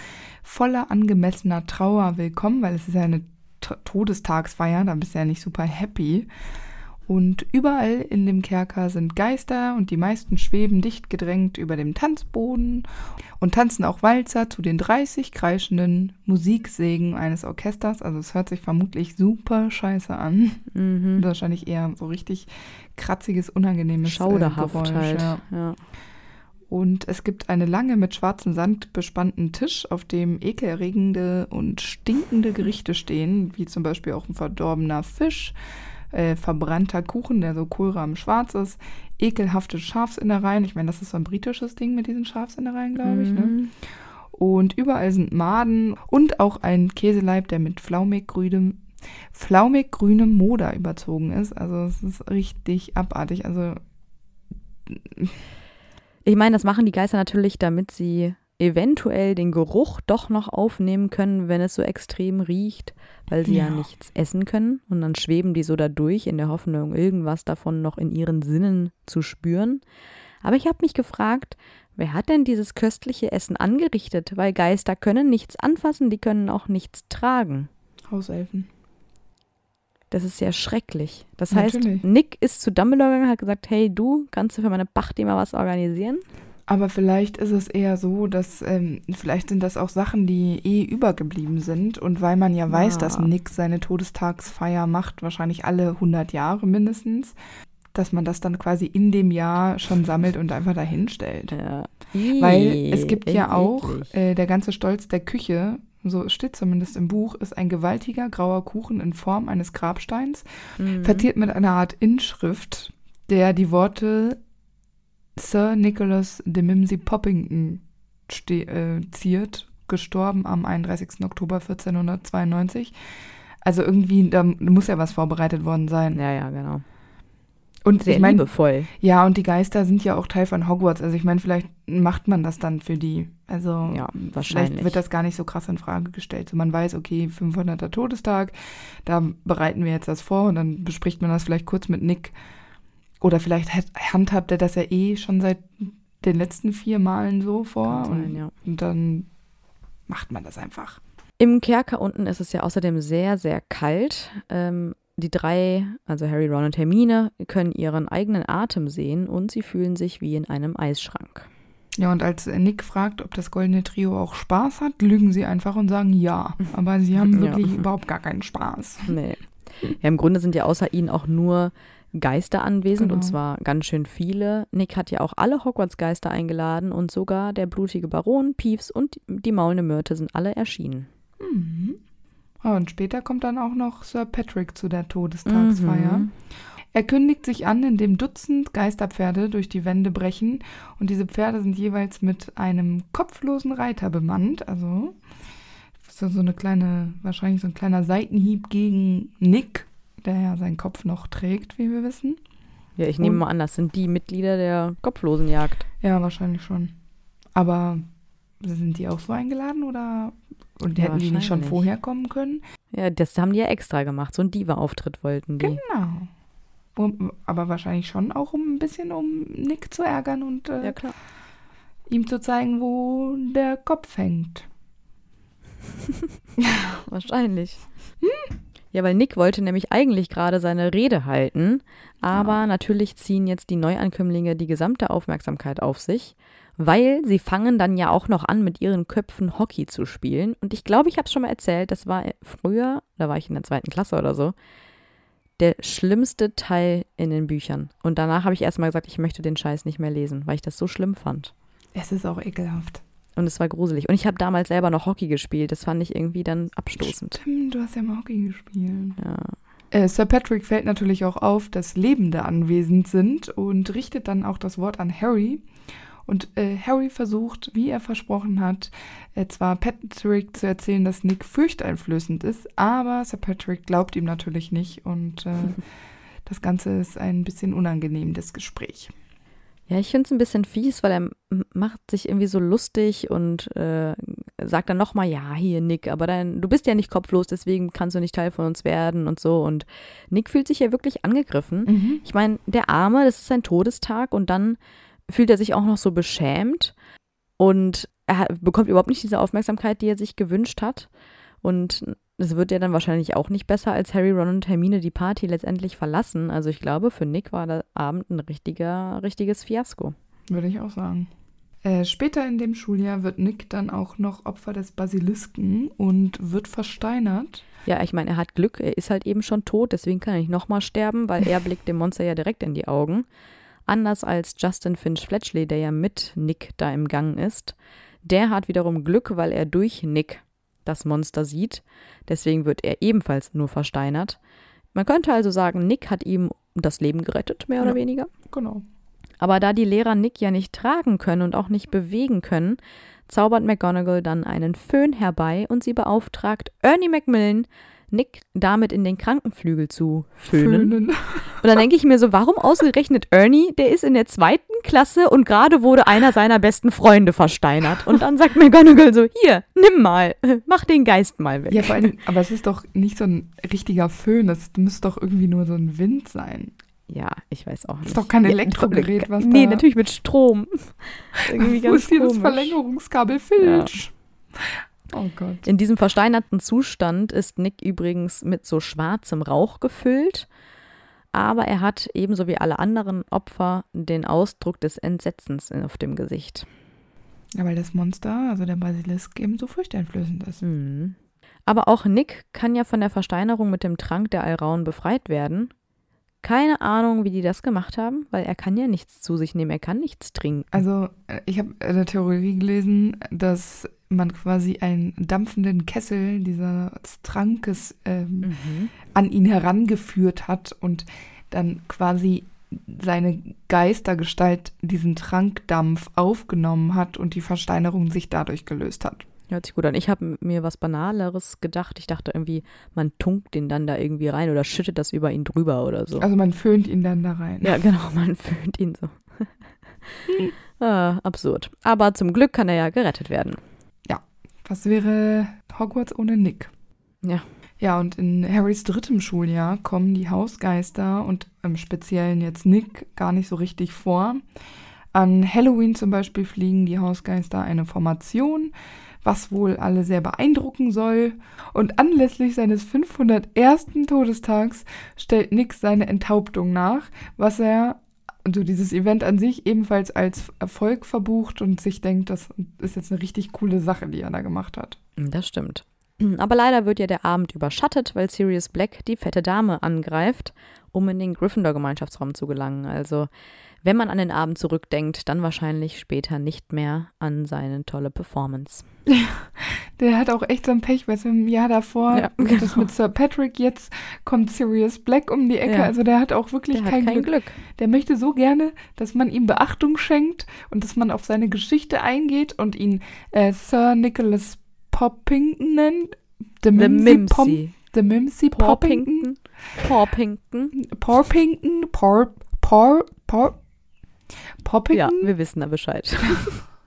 voller angemessener Trauer willkommen, weil es ist ja eine T Todestagsfeier, da bist du ja nicht super happy. Und überall in dem Kerker sind Geister und die meisten schweben dicht gedrängt über dem Tanzboden und tanzen auch Walzer zu den 30 kreischenden Musiksägen eines Orchesters. Also es hört sich vermutlich super scheiße an. Mhm. Wahrscheinlich eher so richtig kratziges, unangenehmes äh, Schauderhaft Geräusch. Halt. Ja. ja. Und es gibt eine lange mit schwarzem Sand bespannten Tisch, auf dem ekelerregende und stinkende Gerichte stehen, wie zum Beispiel auch ein verdorbener Fisch, äh, verbrannter Kuchen, der so Kohlrahmen schwarz ist, ekelhafte Schafsinnereien. Ich meine, das ist so ein britisches Ding mit diesen Schafsinnereien, glaube ich. Ne? Mhm. Ne? Und überall sind Maden und auch ein Käseleib, der mit flaumig-grünem flaumig grünem Moder überzogen ist. Also es ist richtig abartig. Also ich meine, das machen die Geister natürlich, damit sie eventuell den Geruch doch noch aufnehmen können, wenn es so extrem riecht, weil sie ja. ja, nichts essen können. Und dann schweben die so da durch in der Hoffnung, irgendwas davon noch in ihren Sinnen zu spüren. Aber ich habe mich gefragt, wer hat denn dieses köstliche Essen angerichtet? Weil Geister können nichts anfassen, die können auch nichts tragen. Hauselfen. Das ist ja schrecklich. Das Natürlich. heißt, Nick ist zu Dumbledore gegangen, hat gesagt, hey du, kannst du für meine Bachti mal was organisieren? Aber vielleicht ist es eher so, dass ähm, vielleicht sind das auch Sachen, die eh übergeblieben sind. Und weil man ja weiß, Ja. dass Nick seine Todestagsfeier macht, wahrscheinlich alle 100 Jahre mindestens, dass man das dann quasi in dem Jahr schon sammelt und einfach dahin stellt. Ja. Weil es gibt ja auch äh, der ganze Stolz der Küche, so steht zumindest im Buch, ist ein gewaltiger grauer Kuchen in Form eines Grabsteins, Mhm. verziert mit einer Art Inschrift, der die Worte Sir Nicholas de Mimsy Poppington äh, ziert, gestorben am 31. Oktober 1492. Also irgendwie, da muss ja was vorbereitet worden sein. Ja, ja, genau. Und Sehr ich meine, liebevoll. ja, und die Geister sind ja auch Teil von Hogwarts. Also ich meine, vielleicht macht man das dann für die. Also Ja, vielleicht wird das gar nicht so krass in Frage gestellt. So man weiß, okay, 500. Todestag, da bereiten wir jetzt das vor und dann bespricht man das vielleicht kurz mit Nick. Oder vielleicht hat- handhabt er das ja eh schon seit den letzten vier Malen so vor. Sein, und, ja. und dann macht man das einfach. Im Kerker unten ist es ja außerdem sehr, sehr kalt. Ähm, die drei, also Harry, Ron und Hermine, können ihren eigenen Atem sehen und sie fühlen sich wie in einem Eisschrank. Ja, und als Nick fragt, ob das goldene Trio auch Spaß hat, lügen sie einfach und sagen ja. Aber sie haben Ja. wirklich überhaupt gar keinen Spaß. Nee. Ja, im Grunde sind ja außer ihnen auch nur Geister anwesend und Genau. zwar ganz schön viele. Nick hat ja auch alle Hogwarts-Geister eingeladen und sogar der blutige Baron, Peeves und die maulende Myrte sind alle erschienen. Mhm. Ah, Und später kommt dann auch noch Sir Patrick zu der Todestagsfeier. Mhm. Er kündigt sich an, indem Dutzend Geisterpferde durch die Wände brechen. Und diese Pferde sind jeweils mit einem kopflosen Reiter bemannt. Also so, so eine kleine, wahrscheinlich so ein kleiner Seitenhieb gegen Nick, der ja seinen Kopf noch trägt, wie wir wissen. Ja, ich nehme Und- mal an, das sind die Mitglieder der Kopflosenjagd. Ja, wahrscheinlich schon. Aber sind die auch so eingeladen oder und Ja, hätten die nicht schon vorher kommen können? Ja, das haben die ja extra gemacht. So einen Diva-Auftritt wollten die. Genau. Um, aber wahrscheinlich schon auch um ein bisschen um Nick zu ärgern und äh, Ja, ihm zu zeigen, wo der Kopf hängt. Wahrscheinlich. Ja, weil Nick wollte nämlich eigentlich gerade seine Rede halten, aber natürlich ziehen jetzt die Neuankömmlinge die gesamte Aufmerksamkeit auf sich, weil sie fangen dann ja auch noch an, mit ihren Köpfen Hockey zu spielen. Und ich glaube, ich habe es schon mal erzählt, das war früher, da war ich in der zweiten Klasse oder so, der schlimmste Teil in den Büchern. Und danach habe ich erstmal gesagt, ich möchte den Scheiß nicht mehr lesen, weil ich das so schlimm fand. Es ist auch ekelhaft. Und es war gruselig. Und ich habe damals selber noch Hockey gespielt. Das fand ich irgendwie dann abstoßend. Stimmt, du hast ja mal Hockey gespielt. Ja. Äh, Sir Patrick fällt natürlich auch auf, dass Lebende anwesend sind und richtet dann auch das Wort an Harry. Und äh, Harry versucht, wie er versprochen hat, äh, zwar Patrick zu erzählen, dass Nick furchteinflößend ist, aber Sir Patrick glaubt ihm natürlich nicht und äh, das Ganze ist ein bisschen unangenehm, das Gespräch. Ja, ich finde es ein bisschen fies, weil er macht sich irgendwie so lustig und äh, sagt dann nochmal, ja, hier, Nick, aber dann, du bist ja nicht kopflos, deswegen kannst du nicht Teil von uns werden und so. Und Nick fühlt sich ja wirklich angegriffen. Mhm. Ich meine, der Arme, das ist sein Todestag und dann fühlt er sich auch noch so beschämt und er bekommt überhaupt nicht diese Aufmerksamkeit, die er sich gewünscht hat. Und es wird ja dann wahrscheinlich auch nicht besser, als Harry, Ron und Hermine die Party letztendlich verlassen. Also ich glaube, für Nick war der Abend ein richtiger, richtiges Fiasko. Würde ich auch sagen. Äh, später in dem Schuljahr wird Nick dann auch noch Opfer des Basilisken und wird versteinert. Ja, ich meine, er hat Glück, er ist halt eben schon tot, deswegen kann er nicht nochmal sterben, weil er blickt dem Monster ja direkt in die Augen. Anders als Justin Finch Fletchley, der ja mit Nick da im Gang ist. Der hat wiederum Glück, weil er durch Nick das Monster sieht. Deswegen wird er ebenfalls nur versteinert. Man könnte also sagen, Nick hat ihm das Leben gerettet, mehr oder Ja. weniger. Genau. Aber da die Lehrer Nick ja nicht tragen können und auch nicht bewegen können, zaubert McGonagall dann einen Föhn herbei und sie beauftragt Ernie Macmillan, Nick damit in den Krankenflügel zu föhnen. Föhnen. Und dann denke ich mir so, warum ausgerechnet Ernie? Der ist in der zweiten Klasse und gerade wurde einer seiner besten Freunde versteinert. Und dann sagt McGonagall so, hier, nimm mal, mach den Geist mal weg. Ja, vor allem, aber es ist doch nicht so ein richtiger Föhn, das müsste doch irgendwie nur so ein Wind sein. Ja, ich weiß auch nicht. ist doch kein Ja, Elektrogerät, was Nee, da- natürlich mit Strom. Irgendwie Wo ganz ist hier das komisch. Verlängerungskabel Filch? Oh Gott. In diesem versteinerten Zustand ist Nick übrigens mit so schwarzem Rauch gefüllt. aber er hat ebenso wie alle anderen Opfer den Ausdruck des Entsetzens auf dem Gesicht. Ja, weil das Monster, also der Basilisk, eben so furchteinflößend ist. Mhm. Aber auch Nick kann ja von der Versteinerung mit dem Trank der Alraun befreit werden. Keine Ahnung, wie die das gemacht haben, weil er kann ja nichts zu sich nehmen, er kann nichts trinken. Also, äh, ich habe eine Theorie gelesen, dass man quasi einen dampfenden Kessel dieses Trankes ähm, Mhm. an ihn herangeführt hat und dann quasi seine Geistergestalt diesen Trankdampf aufgenommen hat und die Versteinerung sich dadurch gelöst hat. Hört sich gut an. Ich habe mir was Banaleres gedacht. Ich dachte irgendwie, man tunkt den dann da irgendwie rein oder schüttet das über ihn drüber oder so. Also man föhnt ihn dann da rein. Ja, genau, man föhnt ihn so. ah, absurd. Aber zum Glück kann er ja gerettet werden. Was wäre Hogwarts ohne Nick? Ja. Ja, und in Harrys drittem Schuljahr kommen die Hausgeister und im Speziellen jetzt Nick gar nicht so richtig vor. An Halloween zum Beispiel fliegen die Hausgeister eine Formation, was wohl alle sehr beeindrucken soll. Und anlässlich seines 501. Todestags stellt Nick seine Enthauptung nach, was er, also dieses Event an sich, ebenfalls als Erfolg verbucht und sich denkt, das ist jetzt eine richtig coole Sache, die er da gemacht hat. Das stimmt. Aber leider wird ja der Abend überschattet, weil Sirius Black die fette Dame angreift, um in den Gryffindor-Gemeinschaftsraum zu gelangen. Also, wenn man an den Abend zurückdenkt, dann wahrscheinlich später nicht mehr an seine tolle Performance. Der hat auch echt so ein Pech, weil es im Jahr davor, Ja, das genau. mit Sir Patrick, jetzt kommt Sirius Black um die Ecke. Ja. Also der hat auch wirklich Der kein, kein Glück. Glück. Der möchte so gerne, dass man ihm Beachtung schenkt und dass man auf seine Geschichte eingeht und ihn äh, Sir Nicholas Poppington nennt. The The Mimsy. The Mimsy Poppington. Porpington. Por, por, por, Poppington. Ja, wir wissen da Bescheid.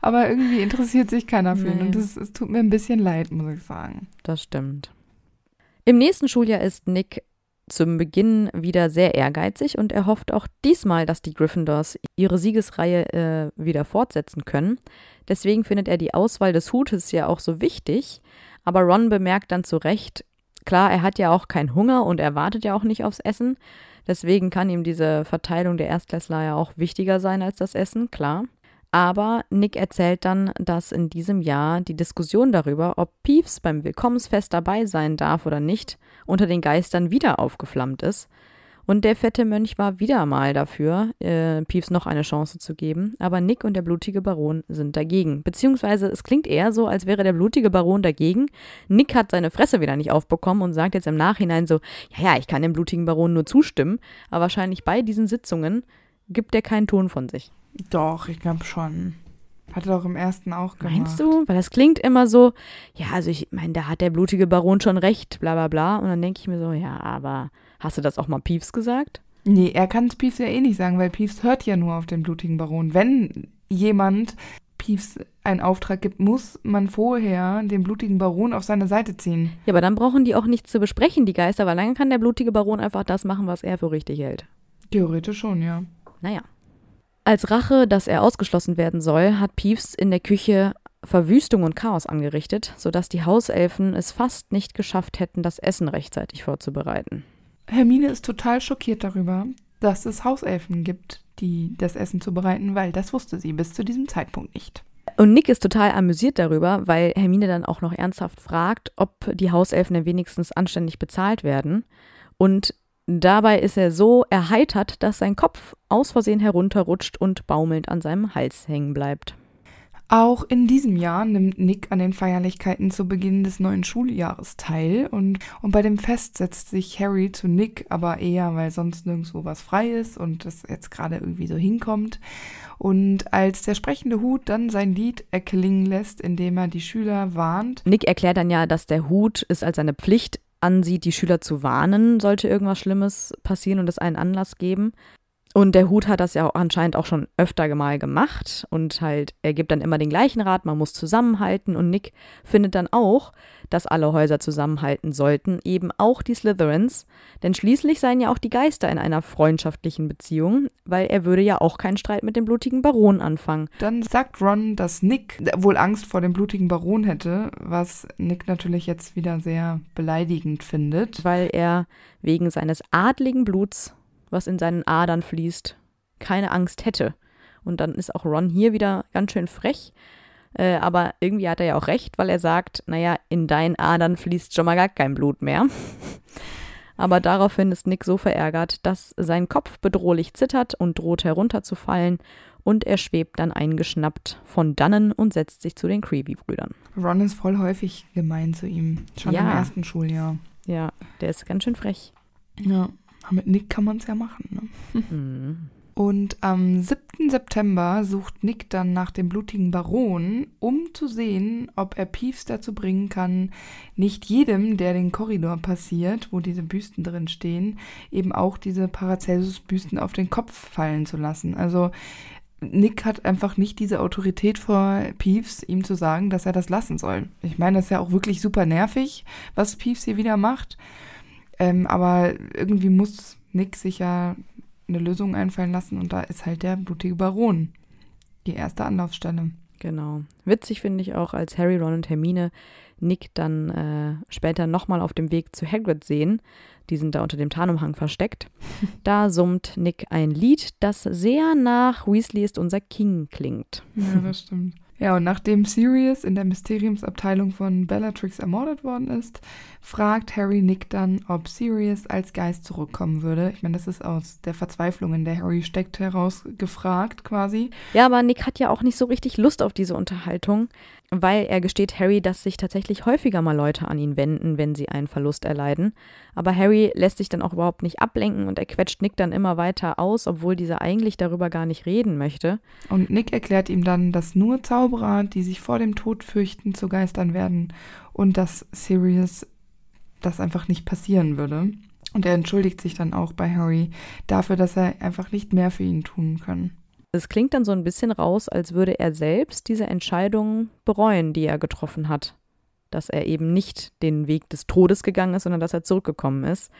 Aber irgendwie interessiert sich keiner für ihn. Nee. Und das, es tut mir ein bisschen leid, muss ich sagen. Das stimmt. Im nächsten Schuljahr ist Nick zum Beginn wieder sehr ehrgeizig und er hofft auch diesmal, dass die Gryffindors ihre Siegesreihe äh, wieder fortsetzen können. Deswegen findet er die Auswahl des Hutes ja auch so wichtig. Aber Ron bemerkt dann zu Recht, klar, er hat ja auch keinen Hunger und er wartet ja auch nicht aufs Essen. Deswegen kann ihm diese Verteilung der Erstklässler ja auch wichtiger sein als das Essen, klar. Aber Nick erzählt dann, dass in diesem Jahr die Diskussion darüber, ob Peeves beim Willkommensfest dabei sein darf oder nicht, unter den Geistern wieder aufgeflammt ist. Und der fette Mönch war wieder mal dafür, äh, Peeves noch eine Chance zu geben, aber Nick und der blutige Baron sind dagegen. Beziehungsweise es klingt eher so, als wäre der blutige Baron dagegen. Nick hat seine Fresse wieder nicht aufbekommen und sagt jetzt im Nachhinein so, ja, ja, ich kann dem blutigen Baron nur zustimmen, aber wahrscheinlich bei diesen Sitzungen gibt er keinen Ton von sich. Doch, ich glaube schon. Hat er doch im ersten auch gemacht. Meinst du? Weil das klingt immer so, ja, also ich meine, da hat der blutige Baron schon recht, bla bla bla. Und dann denke ich mir so, ja, aber hast du das auch mal Peeves gesagt? Nee, er kann es Peeves ja eh nicht sagen, weil Peeves hört ja nur auf den blutigen Baron. Wenn jemand Peeves einen Auftrag gibt, muss man vorher den blutigen Baron auf seine Seite ziehen. Ja, aber dann brauchen die auch nichts zu besprechen, die Geister, weil dann kann der blutige Baron einfach das machen, was er für richtig hält. Theoretisch schon, ja. Naja. Als Rache, dass er ausgeschlossen werden soll, hat Peeves in der Küche Verwüstung und Chaos angerichtet, sodass die Hauselfen es fast nicht geschafft hätten, das Essen rechtzeitig vorzubereiten. Hermine ist total schockiert darüber, dass es Hauselfen gibt, die das Essen zubereiten, weil das wusste sie bis zu diesem Zeitpunkt nicht. Und Nick ist total amüsiert darüber, weil Hermine dann auch noch ernsthaft fragt, ob die Hauselfen denn wenigstens anständig bezahlt werden. Und dabei ist er so erheitert, dass sein Kopf aus Versehen herunterrutscht und baumelnd an seinem Hals hängen bleibt. Auch in diesem Jahr nimmt Nick an den Feierlichkeiten zu Beginn des neuen Schuljahres teil und, und bei dem Fest setzt sich Harry zu Nick, aber eher, weil sonst nirgendwo was frei ist und das jetzt gerade irgendwie so hinkommt. Und als der sprechende Hut dann sein Lied erklingen lässt, indem er die Schüler warnt, Nick erklärt dann ja, dass der Hut es als seine Pflicht ansieht, die Schüler zu warnen, sollte irgendwas Schlimmes passieren und es einen Anlass geben. Und der Hut hat das ja anscheinend auch schon öfter mal gemacht und halt, er gibt dann immer den gleichen Rat, man muss zusammenhalten und Nick findet dann auch, dass alle Häuser zusammenhalten sollten, eben auch die Slytherins, denn schließlich seien ja auch die Geister in einer freundschaftlichen Beziehung, weil er würde ja auch keinen Streit mit dem blutigen Baron anfangen. Dann sagt Ron, dass Nick wohl Angst vor dem blutigen Baron hätte, was Nick natürlich jetzt wieder sehr beleidigend findet. Weil er wegen seines adligen Bluts was in seinen Adern fließt, keine Angst hätte. Und dann ist auch Ron hier wieder ganz schön frech. Äh, aber irgendwie hat er ja auch recht, weil er sagt, naja, in deinen Adern fließt schon mal gar kein Blut mehr. aber daraufhin ist Nick so verärgert, dass sein Kopf bedrohlich zittert und droht herunterzufallen und er schwebt dann eingeschnappt von dannen und setzt sich zu den Creevy-Brüdern. Ron ist voll häufig gemein zu ihm, schon Ja. im ersten Schuljahr. Ja, der ist ganz schön frech. Ja, mit Nick kann man es ja machen. Ne? Mhm. Und am 7. September sucht Nick dann nach dem blutigen Baron, um zu sehen, ob er Peeves dazu bringen kann, nicht jedem, der den Korridor passiert, wo diese Büsten drin stehen, eben auch diese Paracelsus-Büsten auf den Kopf fallen zu lassen. Also Nick hat einfach nicht diese Autorität vor Peeves, ihm zu sagen, dass er das lassen soll. Ich meine, das ist ja auch wirklich super nervig, was Peeves hier wieder macht. Ähm, aber irgendwie muss Nick sich ja eine Lösung einfallen lassen und da ist halt der blutige Baron die erste Anlaufstelle. Genau. Witzig finde ich auch, als Harry, Ron und Hermine Nick dann äh, später nochmal auf dem Weg zu Hagrid sehen. Die sind da unter dem Tarnumhang versteckt. Da summt Nick ein Lied, das sehr nach Weasley ist unser King klingt. Ja, das stimmt. Ja, und nachdem Sirius in der Mysteriumsabteilung von Bellatrix ermordet worden ist, fragt Harry Nick dann, ob Sirius als Geist zurückkommen würde. Ich meine, das ist aus der Verzweiflung, in der Harry steckt, heraus gefragt quasi. Ja, aber Nick hat ja auch nicht so richtig Lust auf diese Unterhaltung, weil er gesteht Harry, dass sich tatsächlich häufiger mal Leute an ihn wenden, wenn sie einen Verlust erleiden. Aber Harry lässt sich dann auch überhaupt nicht ablenken und er quetscht Nick dann immer weiter aus, obwohl dieser eigentlich darüber gar nicht reden möchte. Und Nick erklärt ihm dann, dass nur Zauberer, die sich vor dem Tod fürchten, zu Geistern werden und dass Sirius das einfach nicht passieren würde. Und er entschuldigt sich dann auch bei Harry dafür, dass er einfach nicht mehr für ihn tun kann. Es klingt dann so ein bisschen raus, als würde er selbst diese Entscheidung bereuen, die er getroffen hat. Dass er eben nicht den Weg des Todes gegangen ist, sondern dass er zurückgekommen ist,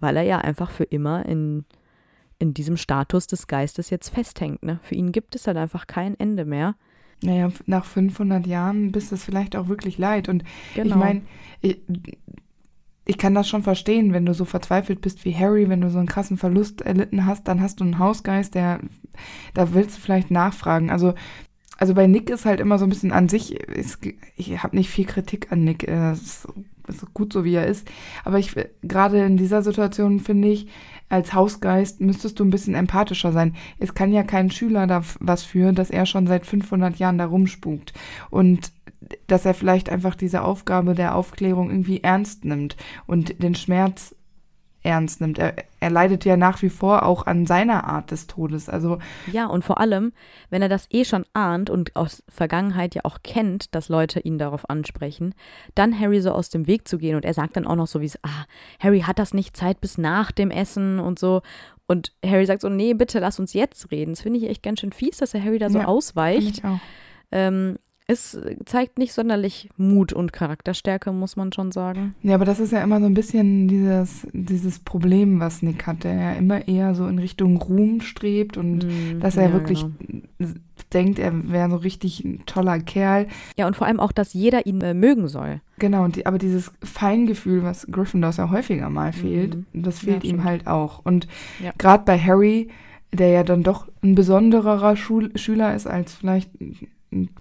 weil er ja einfach für immer in, in diesem Status des Geistes jetzt festhängt. Ne? Für ihn gibt es halt einfach kein Ende mehr. Naja, nach 500 Jahren bist es vielleicht auch wirklich leid. Und Genau. ich meine, ich, kann das schon verstehen, wenn du so verzweifelt bist wie Harry, wenn du so einen krassen Verlust erlitten hast, dann hast du einen Hausgeist, der, da willst du vielleicht nachfragen. Also, also bei Nick ist halt immer so ein bisschen an sich, ist, ich habe nicht viel Kritik an Nick, äh, es ist, ist gut so wie er ist, aber ich gerade in dieser Situation finde ich, als Hausgeist müsstest du ein bisschen empathischer sein. Es kann ja kein Schüler da was für, dass er schon seit 500 Jahren da rumspukt und dass er vielleicht einfach diese Aufgabe der Aufklärung irgendwie ernst nimmt und den Schmerz ernst nimmt. Er, er leidet ja nach wie vor auch an seiner Art des Todes. Also Ja, und vor allem, wenn er das eh schon ahnt und aus Vergangenheit ja auch kennt, dass Leute ihn darauf ansprechen, dann Harry so aus dem Weg zu gehen und er sagt dann auch noch so wie es, ah, Harry hat das nicht Zeit bis nach dem Essen und so. Und Harry sagt so, nee, bitte lass uns jetzt reden. Das finde ich echt ganz schön fies, dass er Harry da so Ja, ausweicht. ich auch. Ähm, es zeigt nicht sonderlich Mut und Charakterstärke, muss man schon sagen. Ja, aber das ist ja immer so ein bisschen dieses, dieses Problem, was Nick hat, der ja immer eher so in Richtung Ruhm strebt und Mm, dass er ja, wirklich genau. denkt, er wäre so richtig ein toller Kerl. Ja, und vor allem auch, dass jeder ihn äh, mögen soll. Genau, die, aber dieses Feingefühl, was Gryffindors ja häufiger mal fehlt, Mhm. das Ja, fehlt ihm stimmt. halt auch. Und Ja. gerade bei Harry, der ja dann doch ein besondererer Schul Schüler ist als vielleicht,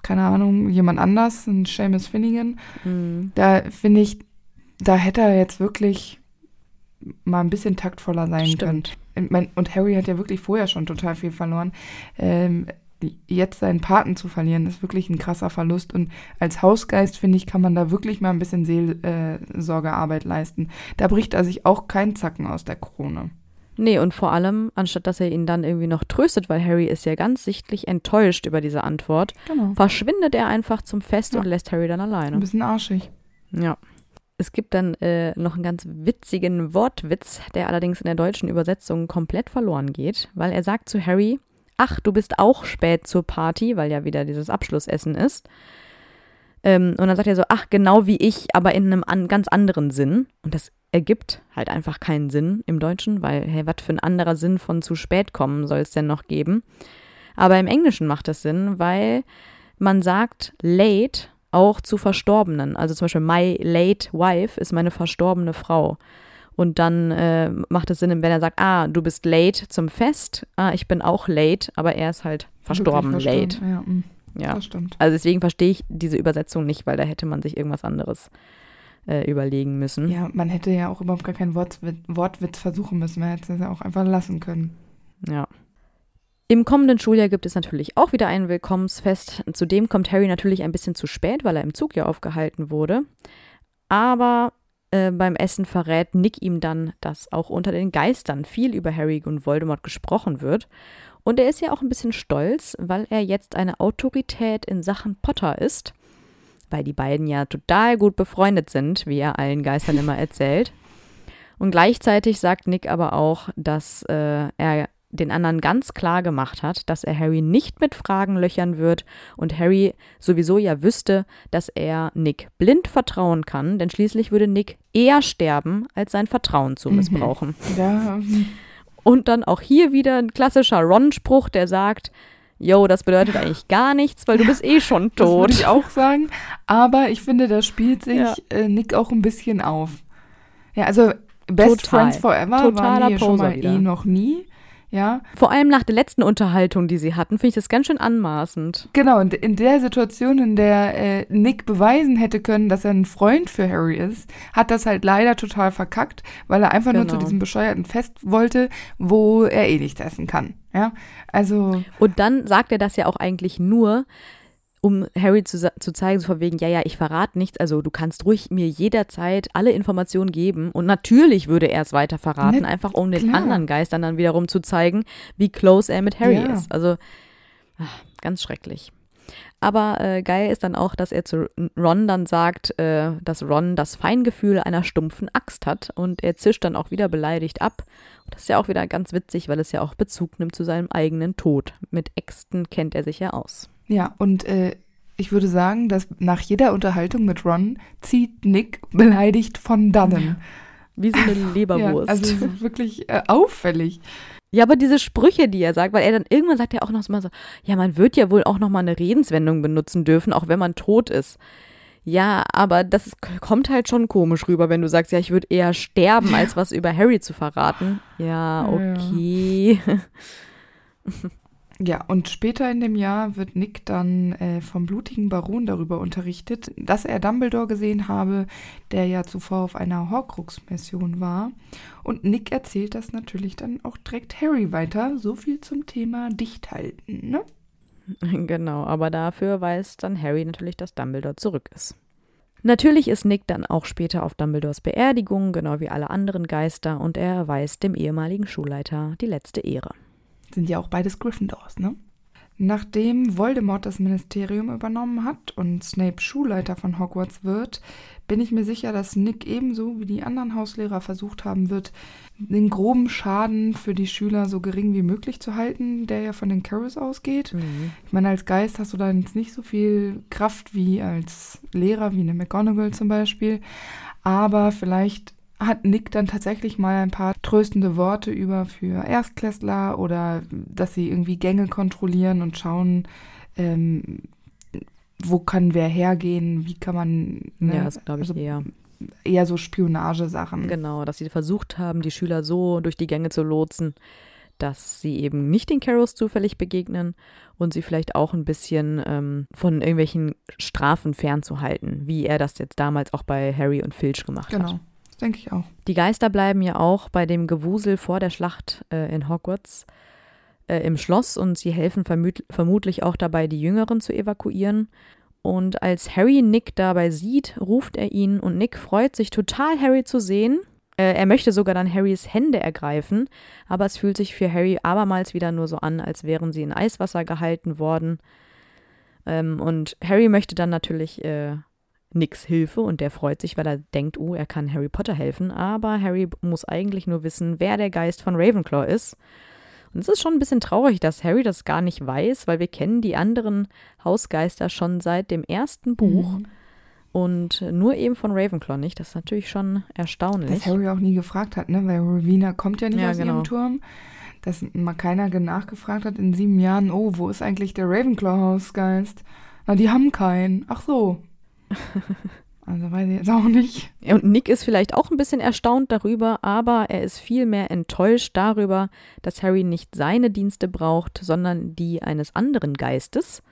keine Ahnung, jemand anders, ein Seamus Finnegan, Mm. da finde ich, da hätte er jetzt wirklich mal ein bisschen taktvoller sein können. Stimmt. Mein, und Harry hat ja wirklich vorher schon total viel verloren. Ähm, jetzt seinen Paten zu verlieren, ist wirklich ein krasser Verlust. Und als Hausgeist, finde ich, kann man da wirklich mal ein bisschen Seel, äh, Sorgearbeit leisten. Da bricht er sich auch kein Zacken aus der Krone. Nee, und vor allem, anstatt dass er ihn dann irgendwie noch tröstet, weil Harry ist ja ganz sichtlich enttäuscht über diese Antwort, Genau. verschwindet er einfach zum Fest Ja. und lässt Harry dann Ein alleine. bisschen arschig. Ja. Es gibt dann äh, noch einen ganz witzigen Wortwitz, der allerdings in der deutschen Übersetzung komplett verloren geht, weil er sagt zu Harry, ach, du bist auch spät zur Party, weil ja wieder dieses Abschlussessen ist. Ähm, und dann sagt er so, ach, genau wie ich, aber in einem an, ganz anderen Sinn. Und das ergibt halt einfach keinen Sinn im Deutschen, weil, hey, was für ein anderer Sinn von zu spät kommen soll es denn noch geben? Aber im Englischen macht das Sinn, weil man sagt late auch zu Verstorbenen. Also zum Beispiel my late wife ist meine verstorbene Frau. Und dann äh, macht es Sinn, wenn er sagt, ah, du bist late zum Fest, ah, ich bin auch late, aber er ist halt verstorben, late. Ja, mm, Ja. Also deswegen verstehe ich diese Übersetzung nicht, weil da hätte man sich irgendwas anderes äh, überlegen müssen. Ja, man hätte ja auch überhaupt gar keinen Wortwitz, Wortwitz versuchen müssen. Man hätte es ja auch einfach lassen können. Ja. Im kommenden Schuljahr gibt es natürlich auch wieder ein Willkommensfest. Zudem kommt Harry natürlich ein bisschen zu spät, weil er im Zug ja aufgehalten wurde. Aber äh, beim Essen verrät Nick ihm dann, dass auch unter den Geistern viel über Harry und Voldemort gesprochen wird. Und er ist ja auch ein bisschen stolz, weil er jetzt eine Autorität in Sachen Potter ist. Weil die beiden ja total gut befreundet sind, wie er allen Geistern immer erzählt. Und gleichzeitig sagt Nick aber auch, dass äh, er den anderen ganz klar gemacht hat, dass er Harry nicht mit Fragen löchern wird und Harry sowieso ja wüsste, dass er Nick blind vertrauen kann, denn schließlich würde Nick eher sterben, als sein Vertrauen zu Mhm. missbrauchen. Ja, Und dann auch hier wieder ein klassischer Ron-Spruch, der sagt, yo, das bedeutet eigentlich gar nichts, weil du bist eh schon das würde tot. ich auch sagen. Aber ich finde, da spielt sich Ja. äh, Nick auch ein bisschen auf. Ja, also Best Total. Friends Forever Totaler waren die schon mal wieder. eh noch nie. Ja, Vor allem nach der letzten Unterhaltung, die sie hatten, finde ich das ganz schön anmaßend. genau. Und in der Situation, in der äh, Nick beweisen hätte können, dass er ein Freund für Harry ist, hat das halt leider total verkackt, weil er einfach nur zu Genau. diesem bescheuerten Fest wollte, wo er eh nichts essen kann. Ja, also Und dann sagt er das ja auch eigentlich nur, um Harry zu, zu zeigen, so von wegen, ja, ja, ich verrate nichts, also du kannst ruhig mir jederzeit alle Informationen geben. Und natürlich würde er es weiter verraten, Ne, einfach um den klar. anderen Geistern dann wiederum zu zeigen, wie close er mit Harry Ja. ist. Also, ach, ganz schrecklich. Aber äh, geil ist dann auch, dass er zu Ron dann sagt, äh, dass Ron das Feingefühl einer stumpfen Axt hat und er zischt dann auch wieder beleidigt ab. Das ist ja auch wieder ganz witzig, weil es ja auch Bezug nimmt zu seinem eigenen Tod. Mit Äxten kennt er sich ja aus. Ja, und äh, ich würde sagen, dass nach jeder Unterhaltung mit Ron zieht Nick beleidigt von dannen. Wie so eine Ja, Leberwurst. also Ja, so wirklich äh, auffällig. aber diese Sprüche, die er sagt, weil er dann irgendwann sagt er auch noch mal so, ja, man wird ja wohl auch noch mal eine Redenswendung benutzen dürfen, auch wenn man tot ist. Ja, aber das ist, kommt halt schon komisch rüber, wenn du sagst, ja, ich würde eher sterben, als was über Harry zu verraten. Ja, Ja. okay. Ja, und später in dem Jahr wird Nick dann äh, vom blutigen Baron darüber unterrichtet, dass er Dumbledore gesehen habe, der ja zuvor auf einer Horcrux-Mission war. Und Nick erzählt das natürlich dann auch direkt Harry weiter. So viel zum Thema Dichthalten, ne? Genau, aber dafür weiß dann Harry natürlich, dass Dumbledore zurück ist. Natürlich ist Nick dann auch später auf Dumbledores Beerdigung, genau wie alle anderen Geister, und er erweist dem ehemaligen Schulleiter die letzte Ehre. Sind ja auch beides Gryffindors, ne? Nachdem Voldemort das Ministerium übernommen hat und Snape Schulleiter von Hogwarts wird, bin ich mir sicher, dass Nick ebenso wie die anderen Hauslehrer versucht haben wird, den groben Schaden für die Schüler so gering wie möglich zu halten, der ja von den Carrows ausgeht. Ich meine, als Geist hast du da jetzt nicht so viel Kraft wie als Lehrer, wie eine McGonagall zum Beispiel. Aber vielleicht hat Nick dann tatsächlich mal ein paar tröstende Worte über für Erstklässler oder dass sie irgendwie Gänge kontrollieren und schauen, ähm, wo kann wer hergehen, wie kann man. ne, Ja, das glaube ich also eher. eher so Spionagesachen. Genau, dass sie versucht haben, die Schüler so durch die Gänge zu lotsen, dass sie eben nicht den Carrows zufällig begegnen und sie vielleicht auch ein bisschen ähm, von irgendwelchen Strafen fernzuhalten, wie er das jetzt damals auch bei Harry und Filch gemacht hat. Genau, das denke ich auch. Die Geister bleiben ja auch bei dem Gewusel vor der Schlacht äh, in Hogwarts äh, im Schloss und sie helfen vermut vermutlich auch dabei, die Jüngeren zu evakuieren. Und als Harry Nick dabei sieht, ruft er ihn und Nick freut sich total, Harry zu sehen. Äh, er möchte sogar dann Harrys Hände ergreifen, aber es fühlt sich für Harry abermals wieder nur so an, als wären sie in Eiswasser gehalten worden. Ähm, und Harry möchte dann natürlich äh, Nicks Hilfe und der freut sich, weil er denkt, oh, er kann Harry Potter helfen. Aber Harry muss eigentlich nur wissen, wer der Geist von Ravenclaw ist. Und es ist schon ein bisschen traurig, dass Harry das gar nicht weiß, weil wir kennen die anderen Hausgeister schon seit dem ersten Buch. Mhm. Und nur eben von Ravenclaw nicht. Das ist natürlich schon erstaunlich. Dass Harry auch nie gefragt hat, ne? Weil Rowena kommt ja nicht Ja, aus genau. ihrem Turm. Dass mal keiner nachgefragt hat in sieben Jahren, oh, wo ist eigentlich der Ravenclaw-Hausgeist? Na, die haben keinen. Ach so. Also weiß ich jetzt auch nicht. Und Nick ist vielleicht auch ein bisschen erstaunt darüber, aber er ist vielmehr enttäuscht darüber, dass Harry nicht seine Dienste braucht, sondern die eines anderen Geistes.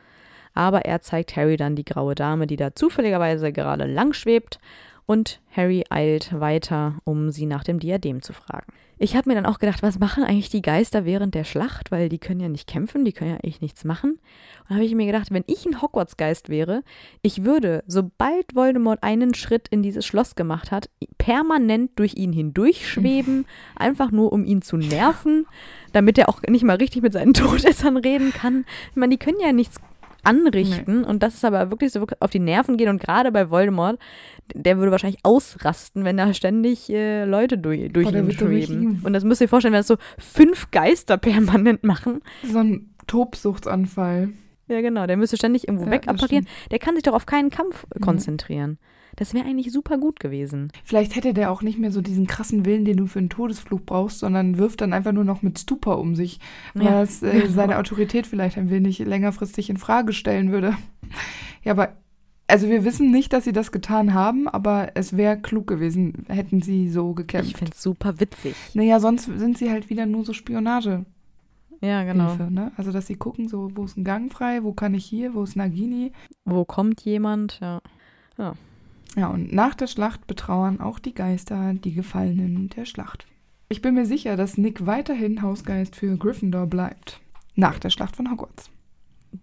Aber er zeigt Harry dann die graue Dame, die da zufälligerweise gerade lang schwebt. Und Harry eilt weiter, um sie nach dem Diadem zu fragen. Ich habe mir dann auch gedacht, was machen eigentlich die Geister während der Schlacht? Weil die können ja nicht kämpfen, die können ja eigentlich nichts machen. Und habe ich mir gedacht, wenn ich ein Hogwarts-Geist wäre, ich würde, sobald Voldemort einen Schritt in dieses Schloss gemacht hat, permanent durch ihn hindurchschweben, einfach nur um ihn zu nerven, damit er auch nicht mal richtig mit seinen Todessern reden kann. Ich meine, die können ja nichts anrichten und das ist aber wirklich so auf die Nerven gehen und gerade bei Voldemort, der würde wahrscheinlich ausrasten, wenn da ständig äh, Leute durch, durch Oh, ihn schweben. Und das müsst ihr euch vorstellen, wenn das so fünf Geister permanent machen. So ein Tobsuchtsanfall. Ja, genau, der müsste ständig irgendwo Ja, wegapparieren. Der kann sich doch auf keinen Kampf Mhm. Das wäre eigentlich super gut gewesen. Vielleicht hätte der auch nicht mehr so diesen krassen Willen, den du für einen Todesflug brauchst, sondern wirft dann einfach nur noch mit Stupor um sich, weil Ja. es äh, seine Autorität vielleicht ein wenig längerfristig in Frage stellen würde. Ja, aber also wir wissen nicht, dass sie das getan haben, aber es wäre klug gewesen, hätten sie so Ich gekämpft. finde es super witzig. Naja, sonst sind sie halt wieder nur so Spionage. Ja, genau. Hilfe, ne? Also, dass sie gucken, so, wo ist ein Gang frei, wo kann ich hier, wo ist Nagini. Wo kommt jemand? Ja. Ja, und nach der Schlacht betrauern auch die Geister die Gefallenen der Schlacht. Ich bin mir sicher, dass Nick weiterhin Hausgeist für Gryffindor bleibt. Nach der Schlacht von Hogwarts.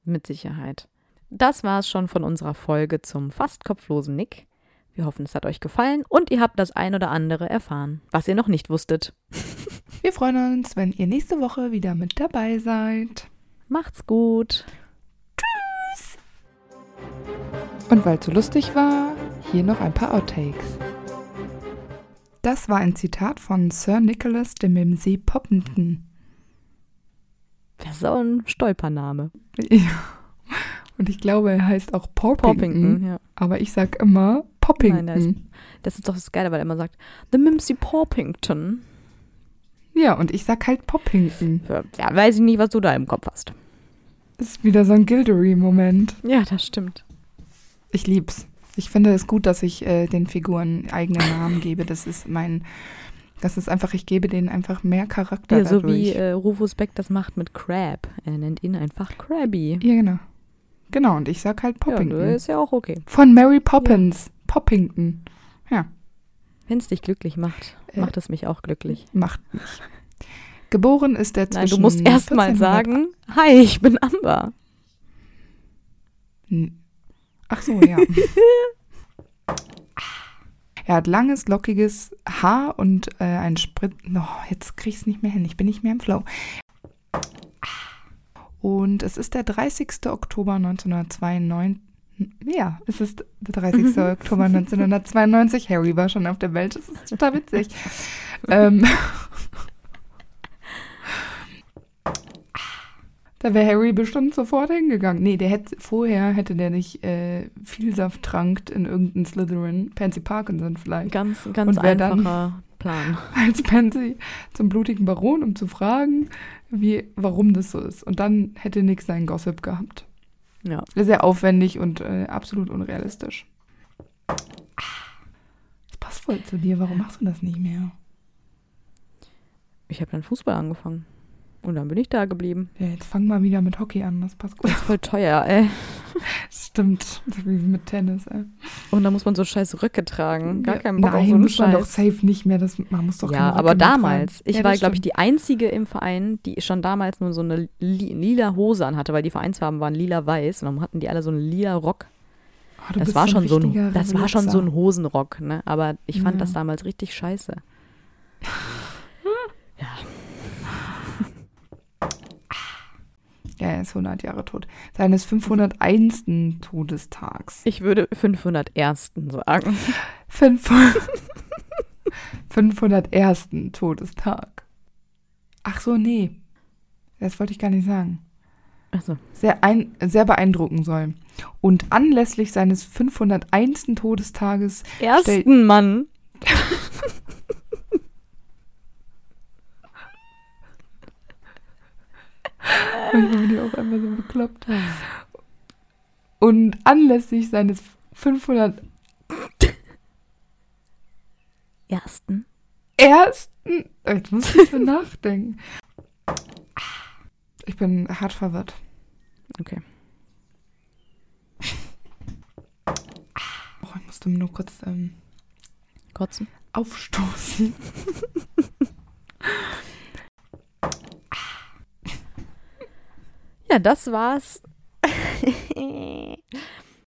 Mit Sicherheit. Das war es schon von unserer Folge zum fast kopflosen Nick. Wir hoffen, es hat euch gefallen und ihr habt das ein oder andere erfahren, was ihr noch nicht wusstet. Wir freuen uns, wenn ihr nächste Woche wieder mit dabei seid. Macht's gut. Und weil es so lustig war, hier noch ein paar Outtakes. Das war ein Zitat von Sir Nicholas de Mimsey Poppington. Das ist auch ein Stolpername. Ja. Und ich glaube, er heißt auch Porpington. Poppington, ja. Aber ich sag immer Poppington. Nein, der ist- Das ist doch das Geile, weil er immer sagt, The Mimsy Poppington. ja, und ich sag halt Poppington. Ja, ja, weiß ich nicht, was du da im Kopf hast. Das ist wieder so ein Gildery-Moment. Ja, das stimmt. Ich lieb's. Ich finde es gut, dass ich äh, den Figuren eigene Namen gebe. Das ist mein, das ist einfach, ich gebe denen einfach mehr Charakter Ja, so dadurch. wie äh, Rufus Beck das macht mit Crab. Er nennt ihn einfach Krabby. ja, genau. Genau, und ich sag halt Ja, Poppington. das ist ja auch okay. Von Mary Poppins. Poppington. Ja, Wenn es dich glücklich macht, Äh, macht es mich auch glücklich. macht nicht. Geboren ist er zwischen Nein, du musst erst mal 1400 sagen, hi, ich bin Amber. N- Ach so, ja. er hat langes, lockiges Haar und äh, ein Sprit. Oh, jetzt krieg ich es nicht mehr hin. Ich bin nicht mehr im Flow. Und es ist der 30. Oktober 1992. Ja, es ist der 30. Oktober 1992. Harry war schon auf der Welt. Das ist total witzig. ähm, Da wäre Harry bestimmt sofort hingegangen. Nee, der hätte vorher hätte der nicht äh, Vielsaft trankt in irgendein Slytherin, Pansy Parkinson vielleicht, Ganz, ganz einfacher Plan. als Pansy zum blutigen Baron, um zu fragen, wie, warum das so ist. Und dann hätte Nick seinen Gossip gehabt. Ja. Sehr aufwendig und äh, absolut unrealistisch. Das passt voll zu dir. Warum machst du das nicht mehr? Ich habe dann Fußball angefangen. Und dann bin ich da geblieben. Ja, jetzt fang mal wieder mit Hockey an. Das passt gut. Das ist voll teuer, ey. Stimmt. Wie mit Tennis. Ey. Und da muss man so scheiß Röcke tragen. Gar Ja, keinen Bock Nein, auf so muss man doch safe nicht mehr. Das, man muss doch Ja, aber damals. Ich Ja, war, glaube ich, die einzige im Verein, die schon damals nur so eine li lila Hose anhatte, weil die Vereinsfarben waren lila-weiß. Und dann hatten die alle so einen lila Rock. Oh, Das war, schon so ein, das war schon so ein. Hosenrock, ne? Aber ich fand Ja. das damals richtig scheiße. Ja, Ja, er ist 100 Jahre tot. Seines 501. Todestags. Ich würde 501. sagen. 500 501. Todestag. Ach so, nee. Das wollte ich gar nicht sagen. Also, Sehr, ein, sehr beeindrucken soll. Und anlässlich seines 501. Todestages ersten Mann. Manchmal bin ich auch einfach so bekloppt. Und anlässlich seines 500 Ersten. ersten. Jetzt muss ich so nachdenken. Ich bin hart verwirrt. Okay. Oh, ich musste nur kurz ähm, Kotzen. aufstoßen. Das war's.